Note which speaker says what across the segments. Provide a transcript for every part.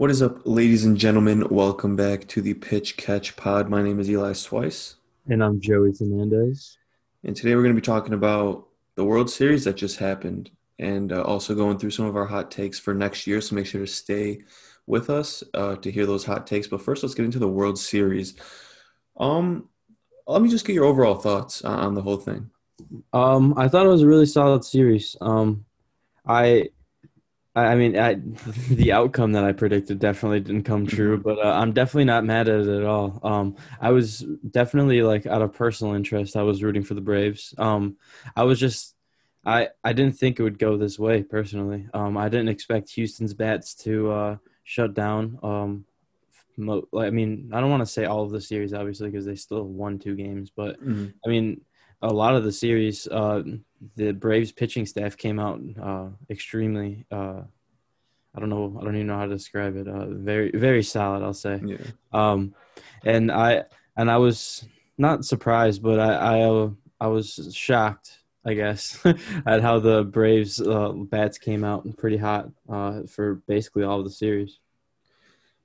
Speaker 1: What is up, ladies and gentlemen? Welcome back to the Pitch Catch Pod. My name is Eli Swice,
Speaker 2: And I'm Joey Fernandez.
Speaker 1: and today we're going to be talking about the World Series that just happened, and uh, also going through some of our hot takes for next year. So make sure to stay with us uh, to hear those hot takes. But first, let's get into the World Series. Um, let me just get your overall thoughts on, on the whole thing.
Speaker 2: Um, I thought it was a really solid series. Um, I, I mean, I, the outcome that I predicted definitely didn't come true, but uh, I'm definitely not mad at it at all. Um, I was definitely like out of personal interest, I was rooting for the Braves. Um, I was just, I, I didn't think it would go this way personally. Um, I didn't expect Houston's bats to uh, shut down. Um, mo- I mean, I don't want to say all of the series obviously because they still won two games, but I mean, a lot of the series, uh, the Braves pitching staff came out uh, extremely. Uh, I don't know. I don't even know how to describe it. Uh, very, very solid. I'll say.
Speaker 1: Yeah,
Speaker 2: Um, and I and I was not surprised, but I I, uh, I was shocked. I guess at how the Braves uh, bats came out pretty hot uh, for basically all of the series.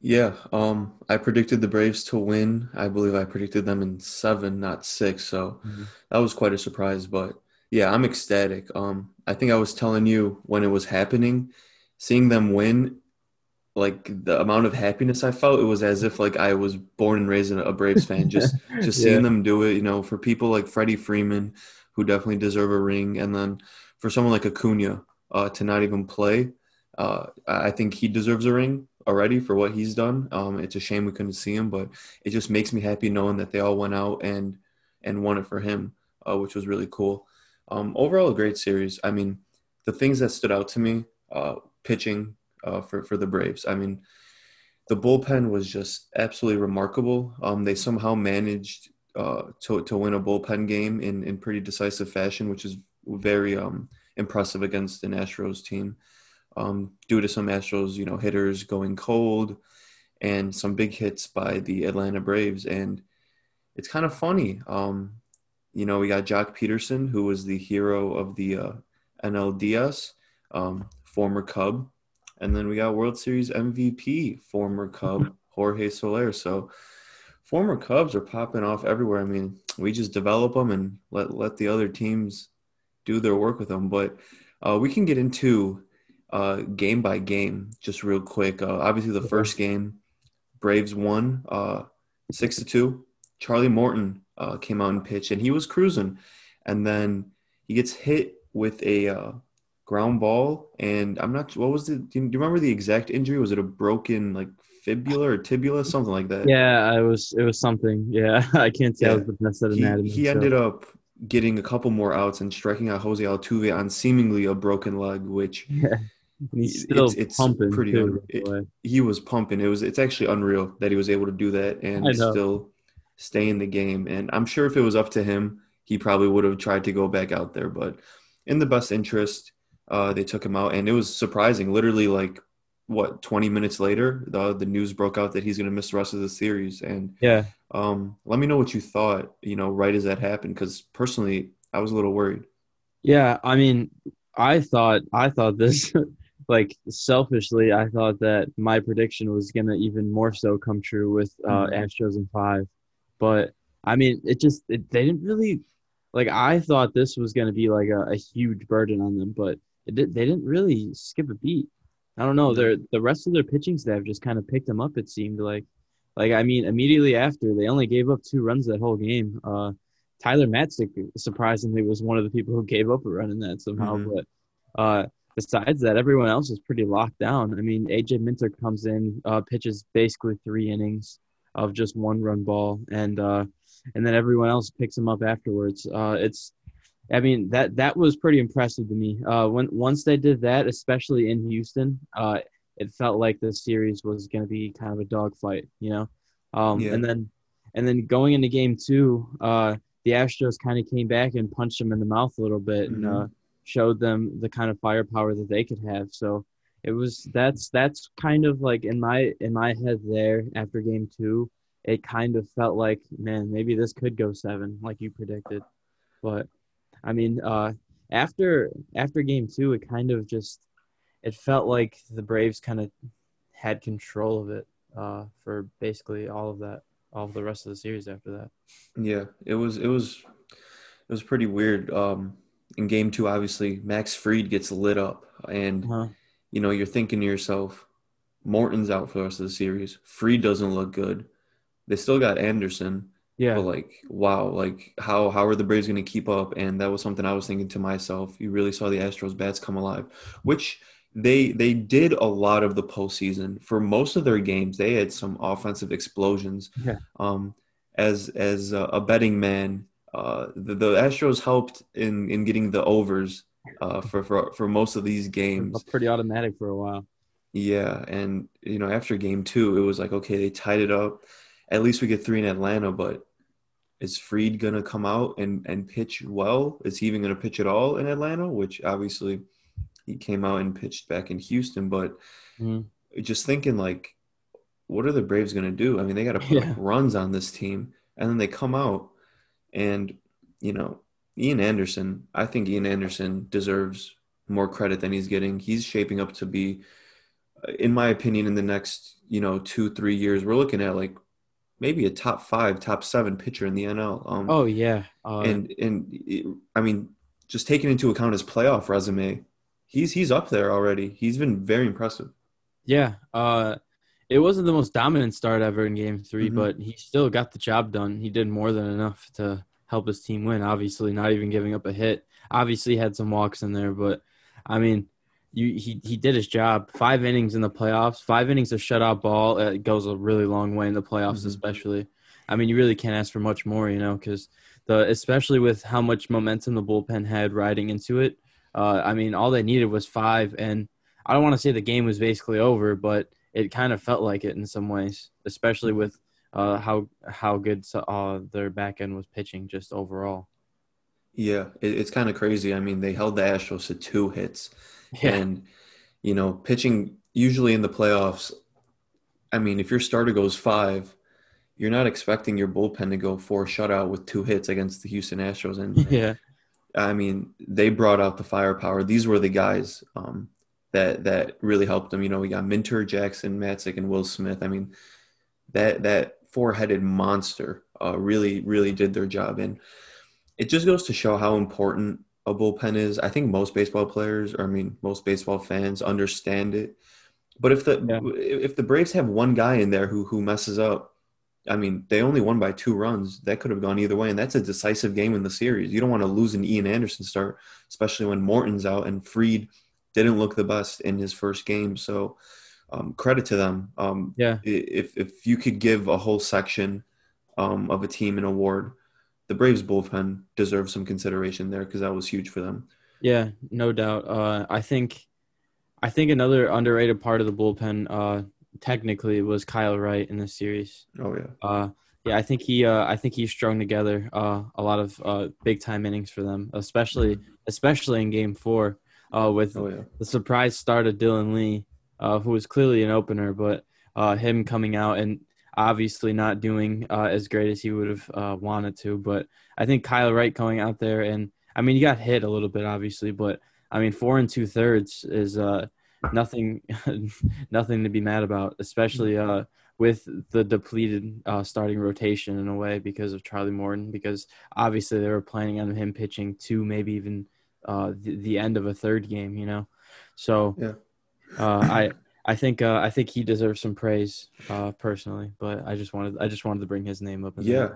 Speaker 1: yeah. Um, I predicted the Braves to win. I believe I predicted them in seven, not six. So.
Speaker 2: Mhm.
Speaker 1: That was quite a surprise, but yeah, I'm ecstatic. Um, I think I was telling you when it was happening, seeing them win, like the amount of happiness I felt, it was as if like I was born and raised a Braves fan. Just just seeing
Speaker 2: Yeah.
Speaker 1: them do it, you know, for people like Freddie Freeman, who definitely deserve a ring, and then for someone like Acuna uh, to not even play, uh, I I think he deserves a ring already for what he's done. Um, it's a shame we couldn't see him, but it just makes me happy knowing that they all went out and and won it for him, uh, which was really cool. Um, overall, a great series. I mean, the things that stood out to me, uh, pitching uh, for for the Braves. I mean, the bullpen was just absolutely remarkable. Um, they somehow managed uh, to to win a bullpen game in in pretty decisive fashion, which is very um, impressive against an Astros team. Um, due to some Astros, you know, hitters going cold, and some big hits by the Atlanta Braves, and it's kind of funny. Um, you know, we got Joc Pederson, who was the hero of the uh, NLDS, um, former Cub, and then we got World Series MVP, former Cub Jorge Soler. So, former Cubs are popping off everywhere. I mean, we just develop them and let let the other teams do their work with them. But uh, we can get into uh, game by game just real quick. Uh, obviously, the first game, Braves won uh, six to two. Charlie Morton uh, came out and pitched, and he was cruising, and then he gets hit with a uh, ground ball, and I'm not. What was the? Do you, remember the exact injury? Was it a broken like fibula or tibula, something like that?
Speaker 2: Yeah, I was. It was something. Yeah, I can't tell
Speaker 1: Yeah.
Speaker 2: the best at
Speaker 1: He,
Speaker 2: anatomy.
Speaker 1: he
Speaker 2: so-
Speaker 1: ended up getting a couple more outs and striking out Jose Altuve on seemingly a broken leg, which
Speaker 2: Yeah. And he's
Speaker 1: It's-
Speaker 2: still
Speaker 1: it's
Speaker 2: pumping
Speaker 1: pretty
Speaker 2: too.
Speaker 1: un-
Speaker 2: by the
Speaker 1: it- he was pumping. It was it's actually unreal that he was able to do that and still stay in the game. And I'm sure if it was up to him, he probably would have tried to go back out there. But in the best interest, uh, they took him out, and it was surprising. Literally, like what 20 minutes later, the the news broke out that he's going to miss the rest of the series. And
Speaker 2: Yeah,
Speaker 1: um, let me know what you thought. You know, right as that happened, because personally, I was a little worried.
Speaker 2: yeah. I mean, I thought I thought this, like selfishly, I thought that my prediction was gonna even more so come true with uh,
Speaker 1: Mhm.
Speaker 2: Astros in five, but I mean, it just it, they didn't really like. I thought this was gonna be like a, a huge burden on them, but it did, they didn't really skip a beat. I don't know.
Speaker 1: No.
Speaker 2: Their the rest of their pitching staff just kind of picked them up. It seemed like, like I mean, immediately after they only gave up two runs that whole game. Uh, Tyler Matzek surprisingly was one of the people who gave up a run in that somehow.
Speaker 1: Mhm.
Speaker 2: But uh, besides that, everyone else is pretty locked down. I mean, AJ Minter comes in, uh, pitches basically three innings of just one run ball, and uh, and then everyone else picks him up afterwards. Uh, it's I mean that that was pretty impressive to me. Uh, when once they did that, especially in Houston, uh, it felt like the series was going to be kind of a dogfight, you know. Um,
Speaker 1: Yeah.
Speaker 2: And then and then going into game two, uh, the Astros kind of came back and punched them in the mouth a little bit and
Speaker 1: Mhm.
Speaker 2: uh, showed them the kind of firepower that they could have. So it was that's that's kind of like in my in my head there after game two, it kind of felt like man maybe this could go seven like you predicted, but I mean uh, after after game two it kind of just it felt like the Braves kind of had control of it uh, for basically all of that, all of the rest of the series after that.
Speaker 1: Yeah, it was it was it was pretty weird. Um, in game two, obviously, Max Fried gets lit up, and
Speaker 2: Uh-huh.
Speaker 1: You know you're thinking to yourself, Morton's out for the rest of the series. Free doesn't look good. They still got Anderson,
Speaker 2: Yeah,
Speaker 1: but like, wow, like how how are the Braves going to keep up? And that was something I was thinking to myself. You really saw the Astros bats come alive, which they they did a lot of the postseason. For most of their games, they had some offensive explosions.
Speaker 2: Yeah.
Speaker 1: Um, as as a, a betting man, uh, the, the Astros helped in in getting the overs uh, for for for most of these games.
Speaker 2: pretty automatic for a while.
Speaker 1: Yeah, and you know, after game two, it was like, okay, they tied it up. At least we get three in Atlanta, but is Fried gonna come out and and pitch well? Is he even gonna pitch at all in Atlanta? Which obviously he came out and pitched back in Houston, but
Speaker 2: Mhm.
Speaker 1: just thinking like, what are the Braves gonna do? I mean, they got to put
Speaker 2: Yeah.
Speaker 1: runs on this team, and then they come out and you know, Ian Anderson. I think Ian Anderson deserves more credit than he's getting. He's shaping up to be in my opinion, in the next, you know, two, three years, we're looking at like maybe a top five, top seven pitcher in the NL. Um,
Speaker 2: Oh yeah, uh,
Speaker 1: and and it, I mean, just taking into account his playoff resume, he's he's up there already. He's been very impressive.
Speaker 2: yeah. Uh, it wasn't the most dominant start ever in Game 3
Speaker 1: Mhm.
Speaker 2: but he still got the job done. He did more than enough to help his team win. Obviously, not even giving up a hit. Obviously, had some walks in there, but I mean, you he he did his job. Five innings in the playoffs, five innings of shutout ball. uh, It goes a really long way in the playoffs,
Speaker 1: Mhm.
Speaker 2: especially. I mean, you really can't ask for much more, you know, because the especially with how much momentum the bullpen had riding into it. Uh, I mean, all they needed was five, and I don't want to say the game was basically over, but it kind of felt like it in some ways, especially with uh, how how good uh, their back end was pitching just overall.
Speaker 1: Yeah, it, it's kind of crazy. I mean, they held the Astros to two hits,
Speaker 2: Yeah,
Speaker 1: and you know, pitching usually in the playoffs. I mean, if your starter goes five, you're not expecting your bullpen to go four shutout with two hits against the Houston Astros, and
Speaker 2: yeah,
Speaker 1: I mean, they brought out the firepower. These were the guys um, that that really helped them. You know, we got Minter, Jackson, Matzek, and Will Smith. I mean, that that four-headed monster uh, really really did their job, and it just goes to show how important a bullpen is. I think most baseball players, or I mean, most baseball fans understand it. But if the
Speaker 2: Yeah.
Speaker 1: if the Braves have one guy in there who who messes up, I mean, they only won by two runs. That could have gone either way, and that's a decisive game in the series. You don't want to lose an Ian Anderson start, especially when Morton's out and Fried didn't look the best in his first game. So, um, credit to them. Um,
Speaker 2: yeah.
Speaker 1: if if you could give a whole section um, of a team an award, the Braves bullpen deserves some consideration there because that was huge for them.
Speaker 2: Yeah, no doubt. Uh, I think, I think another underrated part of the bullpen, uh, technically, was Kyle Wright in this series.
Speaker 1: Oh yeah,
Speaker 2: Uh, yeah, I think he, uh, I think he strung together uh, a lot of uh, big time innings for them, especially, especially in Game Four, uh, with
Speaker 1: oh yeah,
Speaker 2: the surprise start of Dylan Lee, uh, who was clearly an opener, but uh, him coming out and obviously not doing uh, as great as he would have uh, wanted to. But I think Kyle Wright going out there and I mean, he got hit a little bit, obviously, but I mean, four and two thirds is uh, nothing, nothing to be mad about, especially uh, with the depleted uh, starting rotation in a way because of Charlie Morton. Because obviously they were planning on him pitching two, maybe even uh, the, the end of a third game, you know. So
Speaker 1: Yeah.
Speaker 2: Uh, I I think uh, I think he deserves some praise uh, personally, but I just wanted I just wanted to bring his name up.
Speaker 1: yeah,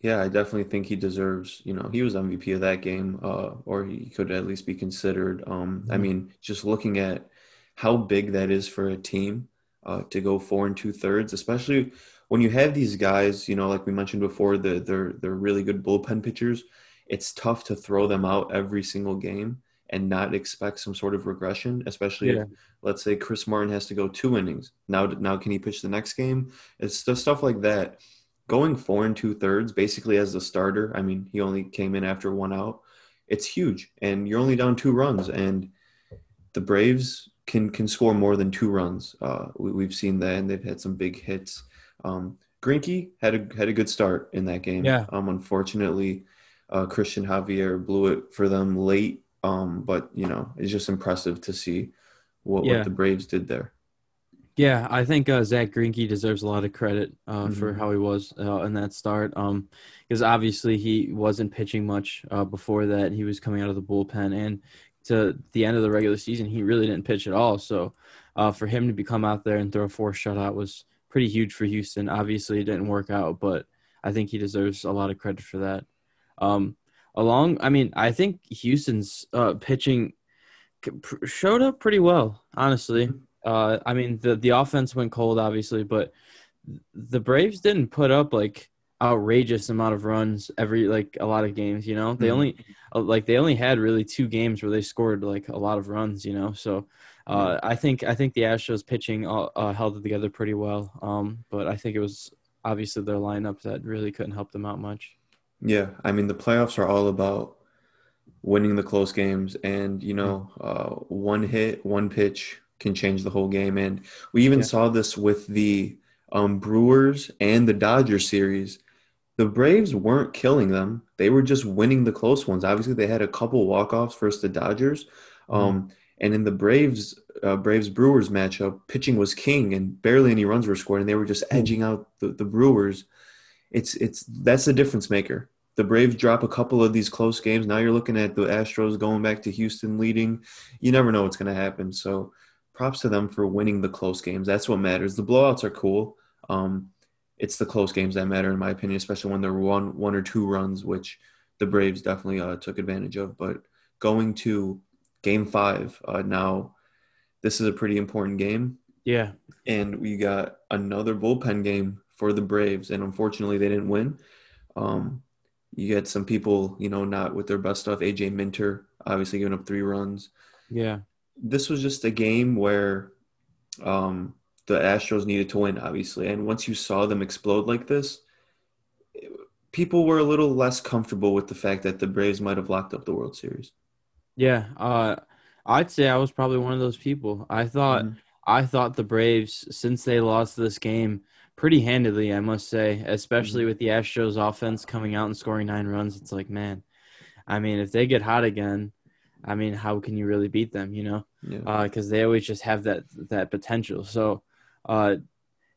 Speaker 1: yeah. I definitely think he deserves. You know, he was MVP of that game, uh, or he could at least be considered. Um, I
Speaker 2: Mhm.
Speaker 1: mean, just looking at how big that is for a team uh, to go four and two thirds, especially when you have these guys. You know, like we mentioned before, the, they're they're really good bullpen pitchers. It's tough to throw them out every single game and not expect some sort of regression, especially
Speaker 2: Yeah.
Speaker 1: if let's say Chris Martin has to go two innings. Now, now can he pitch the next game? It's just stuff like that. Going four and two thirds, basically as the starter. I mean, he only came in after one out. It's huge, and you're only down two runs, and the Braves can can score more than two runs. Uh, we, we've seen that, and they've had some big hits. Um, Greinke had a had a good start in that game.
Speaker 2: Yeah.
Speaker 1: Um, unfortunately, uh, Christian Javier blew it for them late. Um, but you know, it's just impressive to see what,
Speaker 2: Yeah.
Speaker 1: what the Braves did there.
Speaker 2: Yeah, I think uh, Zach Greinke deserves a lot of credit uh,
Speaker 1: Mm-hmm.
Speaker 2: for how he was uh, in that start. Um, because obviously he wasn't pitching much uh, before that. He was coming out of the bullpen, and to the end of the regular season, he really didn't pitch at all. So, uh, for him to be come out there and throw a four shutout was pretty huge for Houston. Obviously, it didn't work out, but I think he deserves a lot of credit for that. Um, along, I mean, I think Houston's uh, pitching showed up pretty well, honestly. Uh, I mean, the the offense went cold, obviously, but the Braves didn't put up like outrageous amount of runs every like a lot of games. You know, they
Speaker 1: Mhm.
Speaker 2: only uh, like they only had really two games where they scored like a lot of runs. You know, so uh, I think I think the Astros pitching uh, uh, held it together pretty well. Um, but I think it was obviously their lineup that really couldn't help them out much.
Speaker 1: Yeah, I mean the playoffs are all about winning the close games, and you know, uh, one hit, one pitch can change the whole game. And we even
Speaker 2: Yeah.
Speaker 1: saw this with the um, Brewers and the Dodgers series. The Braves weren't killing them; they were just winning the close ones. Obviously, they had a couple walk offs versus the Dodgers. Um, and in the Braves uh, Braves Brewers matchup, pitching was king, and barely any runs were scored, and they were just edging out the, the Brewers. It's it's that's the difference maker. The Braves drop a couple of these close games. Now you're looking at the Astros going back to Houston leading. You never know what's going to happen. So props to them for winning the close games. That's what matters. The blowouts are cool. Um, it's the close games that matter, in my opinion, especially when they're one one or two runs, which the Braves definitely uh, took advantage of. But going to Game Five uh, now, this is a pretty important game
Speaker 2: Yeah,
Speaker 1: and we got another bullpen game for the Braves, and unfortunately, they didn't win. Um, you get some people, you know, not with their best stuff. AJ Minter, obviously, giving up three runs.
Speaker 2: yeah,
Speaker 1: This was just a game where um, the Astros needed to win, obviously, and once you saw them explode like this, people were a little less comfortable with the fact that the Braves might have locked up the World Series.
Speaker 2: yeah. Uh, I'd say I was probably one of those people. I thought.
Speaker 1: Mhm.
Speaker 2: I thought the Braves, since they lost this game pretty handedly, I must say, especially with the Astros offense coming out and scoring nine runs, it's like, man, I mean, if they get hot again, I mean, how can you really beat them, you know?
Speaker 1: Yeah.
Speaker 2: Because they always just have that that potential. So, uh,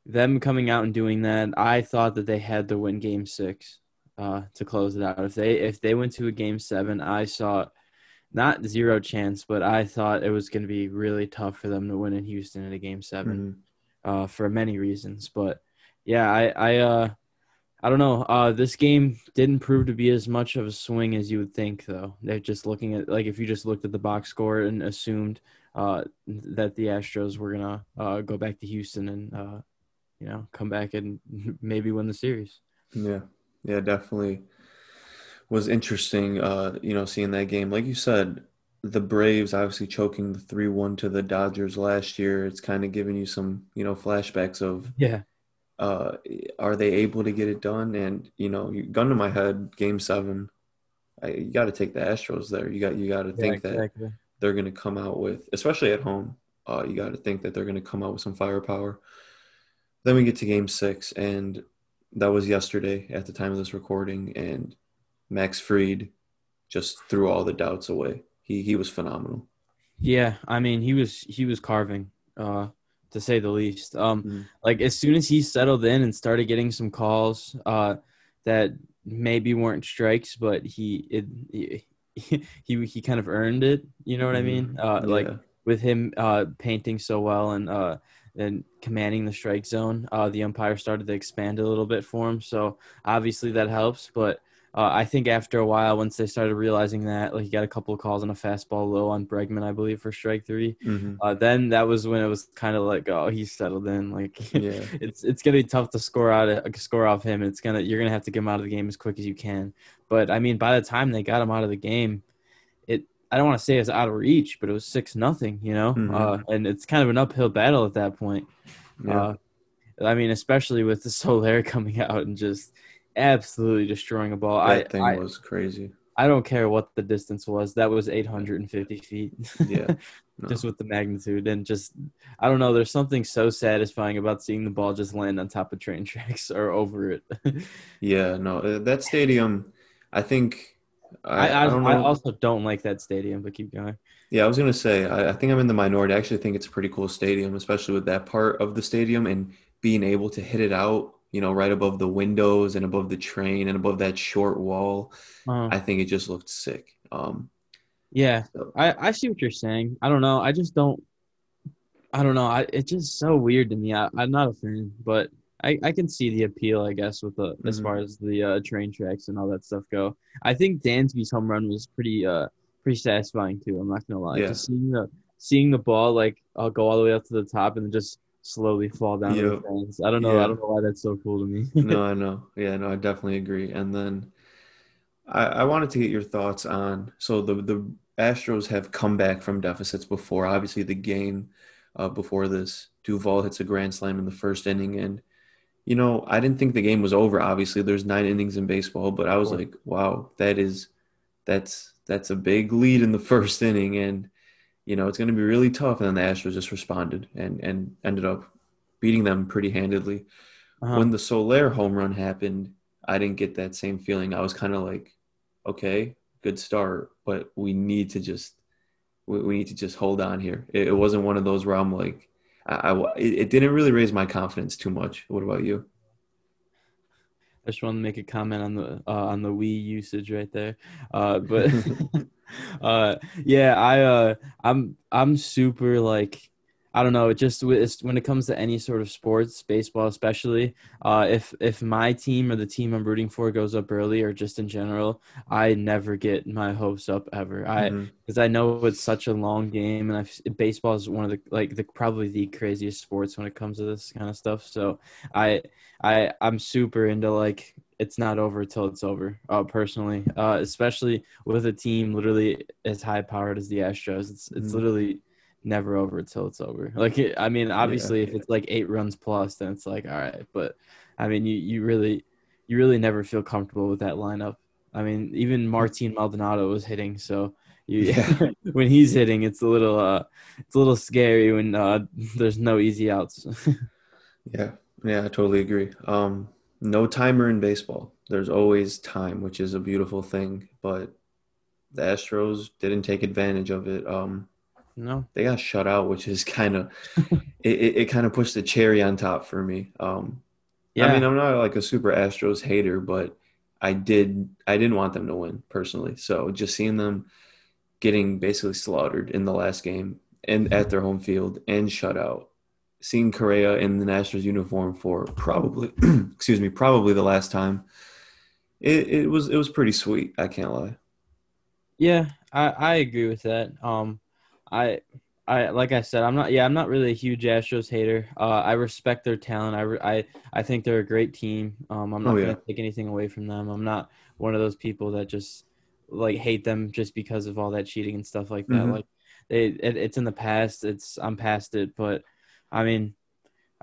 Speaker 2: them coming out and doing that, I thought that they had to win Game Six uh, to close it out. If they if they went to a Game Seven, I saw not zero chance, but I thought it was going to be really tough for them to win in Houston in a Game 7
Speaker 1: Mhm.
Speaker 2: uh, for many reasons. But yeah, I I uh, I don't know. Uh, this game didn't prove to be as much of a swing as you would think, though. They're just looking at like if you just looked at the box score and assumed uh, that the Astros were gonna uh, go back to Houston and uh, you know come back and maybe win the series.
Speaker 1: Yeah, yeah, definitely was interesting. Uh, you know, seeing that game, like you said, the Braves obviously choking the three one to the Dodgers last year. It's kind of giving you some, you know, flashbacks of,
Speaker 2: Yeah,
Speaker 1: uh, are they able to get it done? And you know, you- gun to my head, Game Seven, I, you got to take the Astros there. You got you got to think that
Speaker 2: exactly.
Speaker 1: they're going to come out with, especially at home. Uh, you got to think that they're going to come out with some firepower. Then we get to Game Six, and that was yesterday at the time of this recording, and Max Fried just threw all the doubts away. He he was phenomenal.
Speaker 2: Yeah, I mean he was he was carving, uh, to say the least. Um,
Speaker 1: Mhm.
Speaker 2: like as soon as he settled in and started getting some calls, uh, that maybe weren't strikes, but he it he he, he kind of earned it. You know what I mean? Uh, like with him uh painting so well and uh and commanding the strike zone, uh, the umpire started to expand a little bit for him. So obviously that helps, but. Uh, I think after a while, once they started realizing that, like he got a couple of calls on a fastball low on Bregman, I believe, for strike three.
Speaker 1: Mhm.
Speaker 2: Uh, then that was when it was kind of like, oh, he's settled in. Like,
Speaker 1: Yeah.
Speaker 2: it's it's gonna be tough to score out uh, score off him. It's gonna you're gonna have to get him out of the game as quick as you can. But I mean, by the time they got him out of the game, it I don't want to say it's out of reach, but it was six nothing. You know,
Speaker 1: Mhm.
Speaker 2: uh, and it's kind of an uphill battle at that point.
Speaker 1: Yeah.
Speaker 2: Uh, I mean, especially with the Soler coming out and just absolutely destroying a ball.
Speaker 1: that
Speaker 2: I,
Speaker 1: thing
Speaker 2: I
Speaker 1: was crazy.
Speaker 2: I don't care what the distance was. That was 850 feet.
Speaker 1: Yeah. No.
Speaker 2: just with the magnitude and just I don't know. There's something so satisfying about seeing the ball just land on top of train tracks or over it.
Speaker 1: Yeah, no, uh, that stadium, I think
Speaker 2: I I, I, I, also don't like that stadium, but keep going.
Speaker 1: Yeah, I was gonna say I, I think I'm in the minority. I actually think it's a pretty cool stadium, especially with that part of the stadium and being able to hit it out, you know, right above the windows and above the train and above that short wall. Uh-huh. I think it just looked sick. Um,
Speaker 2: yeah, so. I I see what you're saying. I don't know. I just don't. I don't know. I, it's just so weird to me. I, I'm not a fan, but I, I can see the appeal, I guess, with the mm-hmm. as far as the uh, train tracks and all that stuff go. I think Dansby's home run was pretty uh pretty satisfying too. I'm not gonna lie. Yeah. Just seeing the seeing the ball like uh, go all the way up to the top and just slowly fall down yep. the fans. I don't know. Yeah. I don't know why that's so cool to me.
Speaker 1: no, I know. Yeah, no, I definitely agree. And then I, I wanted to get your thoughts on so the the Astros have come back from deficits before. Obviously, the game uh, before this, Duvall hits a grand slam in the first inning, and you know, I didn't think the game was over. Obviously, there's nine innings in baseball, but I was like, wow, that is that's that's a big lead in the first inning, and you know it's going to be really tough. And then the Astros just responded and and ended up beating them pretty handedly. Uh-huh. When the Soler home run happened, I didn't get that same feeling. I was kind of like, okay, good start, but we need to just we, we need to just hold on here. It, it wasn't one of those where I'm like I, I, it didn't really raise my confidence too much. What about you?
Speaker 2: I just want to make a comment on the uh, on the Wii usage right there, uh, but uh, yeah, I uh, I'm I'm super like I don't know. It just when it comes to any sort of sports, baseball especially, uh, if if my team or the team I'm rooting for goes up early, or just in general, I never get my hopes up ever. I because mm-hmm. I know it's such a long game, and I've, baseball is one of the like the probably the craziest sports when it comes to this kind of stuff. So I I I'm super into like it's not over till it's over. Uh, personally, uh, especially with a team literally as high powered as the Astros, it's it's mm-hmm. literally never over till it's over. Like, it, I mean, obviously, yeah. if it's like eight runs plus, then it's like, all right. But I mean, you, you really, you really never feel comfortable with that lineup. I mean, even Martin Maldonado was hitting, so you, yeah. when he's hitting, it's a little, uh, it's a little scary when uh, there's no easy outs.
Speaker 1: yeah, yeah, I totally agree. Um, no timer in baseball. There's always time, which is a beautiful thing, but the Astros didn't take advantage of it. Um,
Speaker 2: no,
Speaker 1: they got shut out, which is kind of it, it, it kind of pushed the cherry on top for me. Um, yeah, I mean, I'm not like a super Astros hater, but I did I didn't want them to win personally. So just seeing them getting basically slaughtered in the last game and at their home field and shut out, seeing Correa in the Nationals uniform for probably excuse me probably the last time, it, it was it was pretty sweet. I can't lie.
Speaker 2: Yeah, I, I agree with that. Um, I I like I said, I'm not. Yeah, I'm not really a huge Astros hater. Uh, I respect their talent. I, I I think they're a great team. Um, I'm not oh, yeah. gonna take anything away from them. I'm not one of those people that just like hate them just because of all that cheating and stuff like that. Mm-hmm. Like they, it, it's in the past. It's I'm past it. But I mean,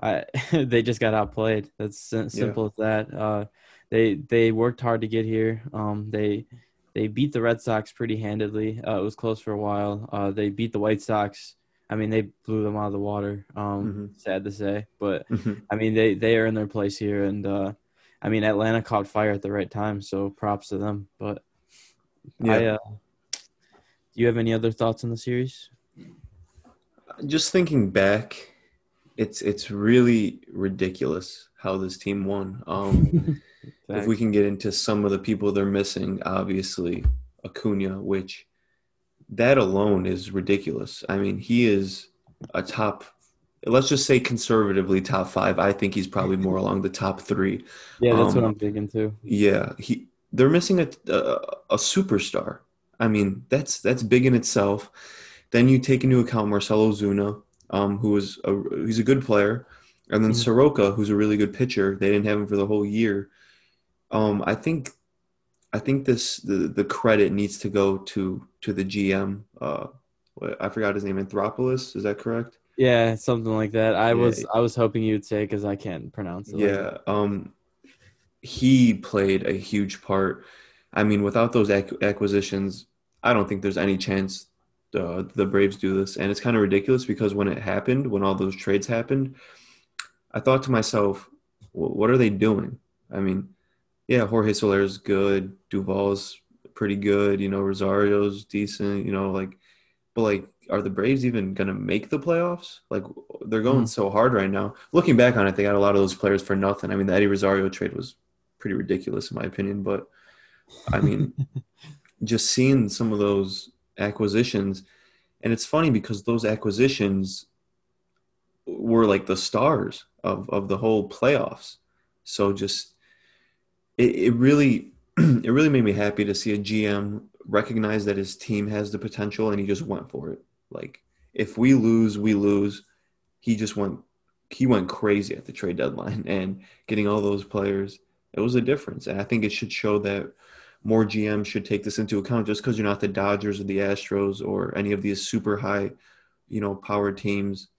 Speaker 2: I they just got outplayed. That's simple yeah. as that. Uh, they they worked hard to get here. Um, they they beat the Red Sox pretty handedly. Uh, it was close for a while. Uh, they beat the White Sox. I mean, they blew them out of the water. Um, mm-hmm. Sad to say, but mm-hmm. I mean, they they are in their place here, and uh, I mean, Atlanta caught fire at the right time, so props to them. But yeah. I, uh, do you have any other thoughts on the series?
Speaker 1: Just thinking back, it's it's really ridiculous how this team won. Um, if we can get into some of the people they're missing, obviously Acuna, which that alone is ridiculous. I mean, he is a top. Let's just say conservatively top five. I think he's probably more along the top three.
Speaker 2: Yeah, that's um, what I'm thinking too.
Speaker 1: Yeah, he. They're missing a, a a superstar. I mean, that's that's big in itself. Then you take into account Marcell Ozuna, um, who is a he's a good player, and then mm-hmm. Soroka, who's a really good pitcher. They didn't have him for the whole year. Um, I think I think this the, the credit needs to go to to the GM. Uh, I forgot his name, Anthopoulos. Is that correct?
Speaker 2: Yeah, something like that. I yeah. was I was hoping you'd say because I can't pronounce it.
Speaker 1: Yeah, like um, he played a huge part. I mean, without those acquisitions, I don't think there's any chance uh, the Braves do this. And it's kind of ridiculous because when it happened, when all those trades happened, I thought to myself, what are they doing? I mean, yeah, Jorge Soler is good. Duvall's pretty good. You know, Rosario's decent. You know, like, but like, are the Braves even gonna make the playoffs? Like, they're going
Speaker 2: Mhm.
Speaker 1: so hard right now. Looking back on it, they got a lot of those players for nothing. I mean, the Eddie Rosario trade was pretty ridiculous in my opinion, but I mean, just seeing some of those acquisitions, and it's funny because those acquisitions were like the stars of of the whole playoffs. So just it, it really it really made me happy to see a GM recognize that his team has the potential and he just went for it. Like if we lose, we lose. He just went he went crazy at the trade deadline and getting all those players. It was a difference. And I think it should show that more GMs should take this into account just because you're not the Dodgers or the Astros or any of these super high, you know, power teams.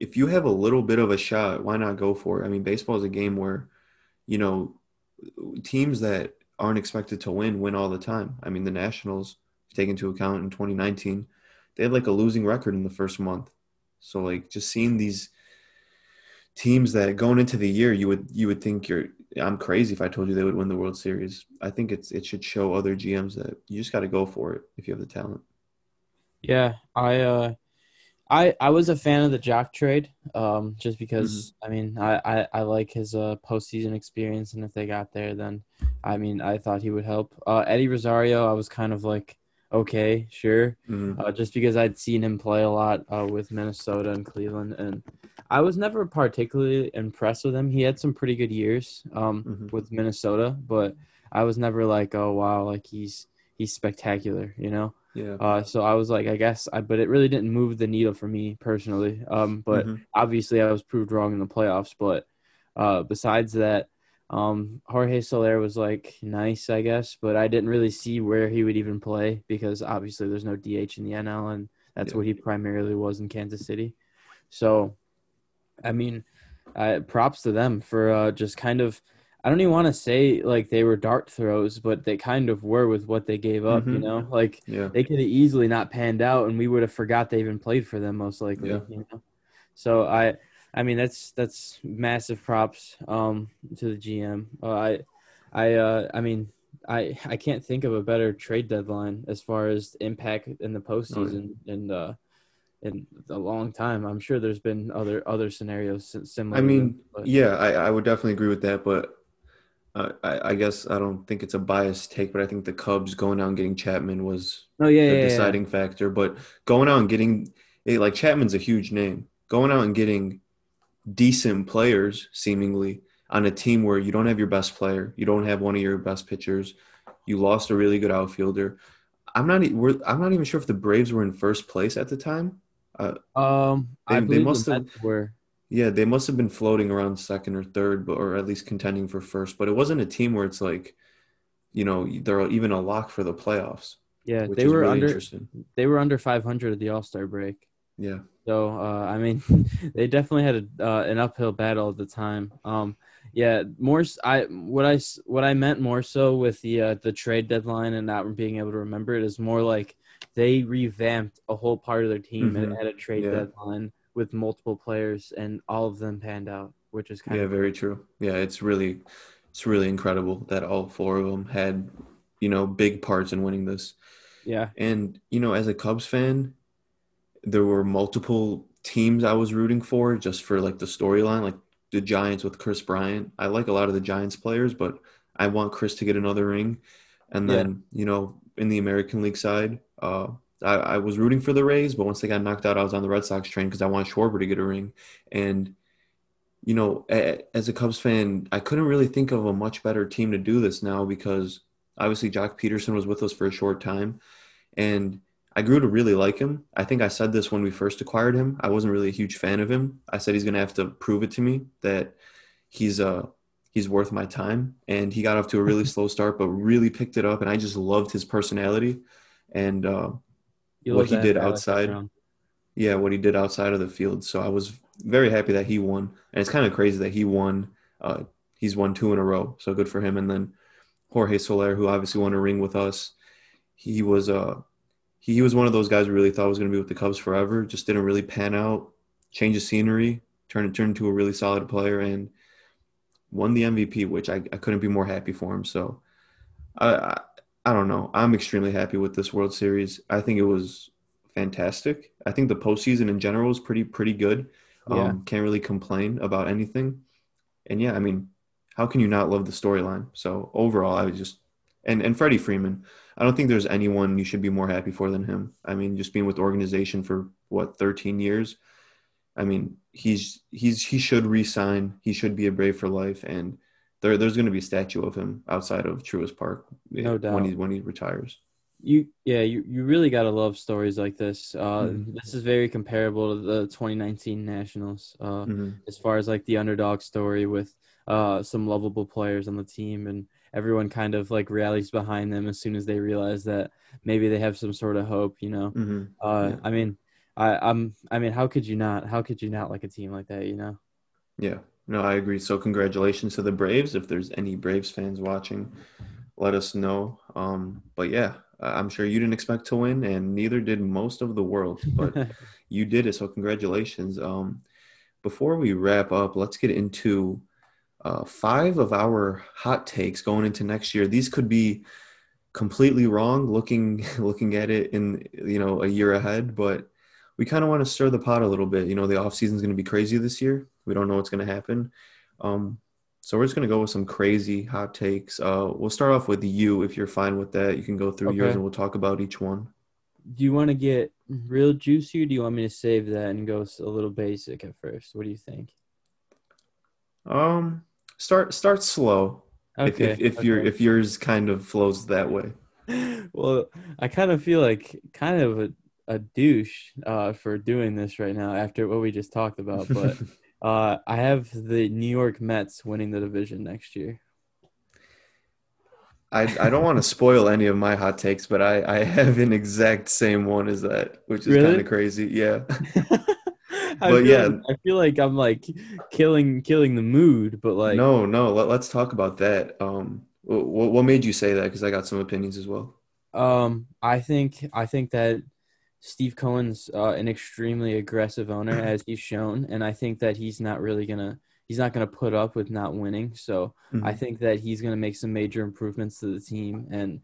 Speaker 1: If you have a little bit of a shot, why not go for it? I mean, baseball is a game where, you know, teams that aren't expected to win win all the time. I mean, the Nationals, take into account in 2019, they had like a losing record in the first month. So like just seeing these teams that going into the year you would you would think you're I'm crazy if I told you they would win the World Series. I think it's it should show other GMs that you just got to go for it if you have the talent.
Speaker 2: Yeah, I uh I I was a fan of the Joc trade, um, just because I mean I, I, I like his uh postseason experience and if they got there then I mean I thought he would help. Uh Eddie Rosario I was kind of like okay, sure.
Speaker 1: Mhm.
Speaker 2: Uh, just because I'd seen him play a lot uh, with Minnesota and Cleveland and I was never particularly impressed with him. He had some pretty good years um
Speaker 1: Mhm.
Speaker 2: with Minnesota, but I was never like, oh wow, like he's he's spectacular, you know?
Speaker 1: Yeah.
Speaker 2: Uh, so I was like, I guess, I, but it really didn't move the needle for me personally. Um, but
Speaker 1: Mhm.
Speaker 2: obviously, I was proved wrong in the playoffs. But uh, besides that, um, Jorge Soler was like nice, I guess, but I didn't really see where he would even play because obviously there's no DH in the NL, and that's
Speaker 1: Yeah.
Speaker 2: what he primarily was in Kansas City. So, I mean, uh, props to them for uh, just kind of. I don't even want to say like they were dart throws, but they kind of were with what they gave up. You
Speaker 1: Mhm.
Speaker 2: know, like
Speaker 1: yeah.
Speaker 2: they could have easily not panned out and we would have forgot they even played for them most likely
Speaker 1: Yeah.
Speaker 2: you know so i i mean that's that's massive props um to the gm uh, i i uh i mean i i can't think of a better trade deadline as far as impact in the postseason and uh in a long time i'm sure there's been other other scenarios si- similar
Speaker 1: I mean,
Speaker 2: but-
Speaker 1: yeah, I, I would definitely agree with that, but uh, I, I guess I don't think it's a biased take, but I think the Cubs going out and getting Chapman was
Speaker 2: oh yeah,
Speaker 1: the
Speaker 2: yeah, yeah.
Speaker 1: deciding factor. But going out and getting eh, like Chapman's a huge name. Going out and getting decent players, seemingly on a team where you don't have your best player, you don't have one of your best pitchers, you lost a really good outfielder. I'm not. We're, I'm not even sure if the Braves were in first place at the time.
Speaker 2: um
Speaker 1: They-
Speaker 2: i
Speaker 1: they
Speaker 2: believe
Speaker 1: must
Speaker 2: the
Speaker 1: have-
Speaker 2: Mets were
Speaker 1: Yeah, they must have been floating around second or third, but or at least contending for first. But it wasn't a team where it's like, you know, they're even a lock for the playoffs,
Speaker 2: yeah they were
Speaker 1: really
Speaker 2: under they were under 500 at the all-star break
Speaker 1: Yeah,
Speaker 2: So uh, I mean, they definitely had a, uh, an uphill battle at the time. Um, yeah, more I what I what I s- what I meant more so with the uh, the trade deadline and not being able to remember it is more like they revamped a whole part of their team
Speaker 1: Mhm.
Speaker 2: at, at a trade
Speaker 1: Yeah.
Speaker 2: deadline with multiple players, and all of them panned out, which is kind
Speaker 1: yeah,
Speaker 2: of yeah,
Speaker 1: very true. Yeah, it's really, it's really incredible that all four of them had, you know, big parts in winning this.
Speaker 2: yeah,
Speaker 1: And you know, as a Cubs fan, there were multiple teams I was rooting for just for like the storyline, like the Giants with Kris Bryant. I like a lot of the Giants players, but I want Kris to get another ring. And
Speaker 2: Yeah.
Speaker 1: then, you know, in the American League side, uh, I, I was rooting for the Rays, but once they got knocked out, I was on the Red Sox train because I wanted Schwarber to get a ring. And, you know, a, as a Cubs fan, I couldn't really think of a much better team to do this now because obviously Joc Pederson was with us for a short time. And I grew to really like him. I think I said this when we first acquired him. I wasn't really a huge fan of him. I said he's going to have to prove it to me that he's uh he's worth my time. And he got off to a really slow start, but really picked it up. And I just loved his personality and uh, What he did outside. yeah, what he did outside of the field. So I was very happy that he won. And it's kind of crazy that he won. Uh, he's won two in a row. So good for him. And then Jorge Soler, who obviously won a ring with us, he was uh he was one of those guys we really thought was going to be with the Cubs forever. Just didn't really pan out. Change of scenery, turned turned into a really solid player, and won the MVP, which I, I couldn't be more happy for him. So I, I don't know. I'm extremely happy with this World Series. I think it was fantastic. I think the postseason in general was pretty pretty good.
Speaker 2: Yeah.
Speaker 1: Um, can't really complain about anything. And yeah, I mean, how can you not love the storyline? So overall, I was just and and Freddie Freeman. I don't think there's anyone you should be more happy for than him. I mean, just being with the organization for what 13 years. I mean, he's he's he should resign. He should be a Brave for life, and there there's going to be a statue of him outside of Truist Park
Speaker 2: No
Speaker 1: when he when he retires.
Speaker 2: You yeah, you, you really gotta love stories like this. Uh,
Speaker 1: Mhm.
Speaker 2: This is very comparable to the 2019 Nationals. Uh,
Speaker 1: Mhm.
Speaker 2: as far as like the underdog story with uh some lovable players on the team and everyone kind of like rallies behind them as soon as they realize that maybe they have some sort of hope. You know.
Speaker 1: Mhm.
Speaker 2: Uh,
Speaker 1: Yeah.
Speaker 2: I mean, I I'm I mean, how could you not? How could you not like a team like that? You know.
Speaker 1: Yeah, no, I agree. So congratulations to the Braves. If there's any Braves fans watching, let us know. Um, but yeah, I'm sure you didn't expect to win, and neither did most of the world. But you did it, so congratulations. Um, before we wrap up, let's get into uh, five of our hot takes going into next year. These could be completely wrong looking looking at it in you know a year ahead, but we kind of want to stir the pot a little bit. You know, the off season is going to be crazy this year. We don't know what's going to happen. Um, so we're just going to go with some crazy hot takes. Uh, we'll start off with you if you're fine with that. You can go through yours and we'll talk about each one.
Speaker 2: do you want to get real juicy or do you want me to save that and go a little basic at first? What do you think?
Speaker 1: Um, start start slow. If if, if your
Speaker 2: okay.
Speaker 1: if yours kind of flows that way.
Speaker 2: well, I kind of feel like kind of a, a douche uh, for doing this right now after what we just talked about. But uh, I have the New York Mets winning the division next year.
Speaker 1: I I don't want to spoil any of my hot takes, but I I have an exact same one as that, which is
Speaker 2: Really?
Speaker 1: kind of crazy. Yeah.
Speaker 2: I
Speaker 1: But
Speaker 2: feel
Speaker 1: yeah.
Speaker 2: like, I feel like I'm like killing killing the mood, but like
Speaker 1: no, no. Let, let's talk about that. Um, what, what made you say that? Because I got some opinions as well.
Speaker 2: Um, I think I think that Steve Cohen's uh, an extremely aggressive owner, as he's shown, and I think that he's not really gonna he's not gonna put up with not winning. So I
Speaker 1: Mhm.
Speaker 2: think that he's gonna make some major improvements to the team, and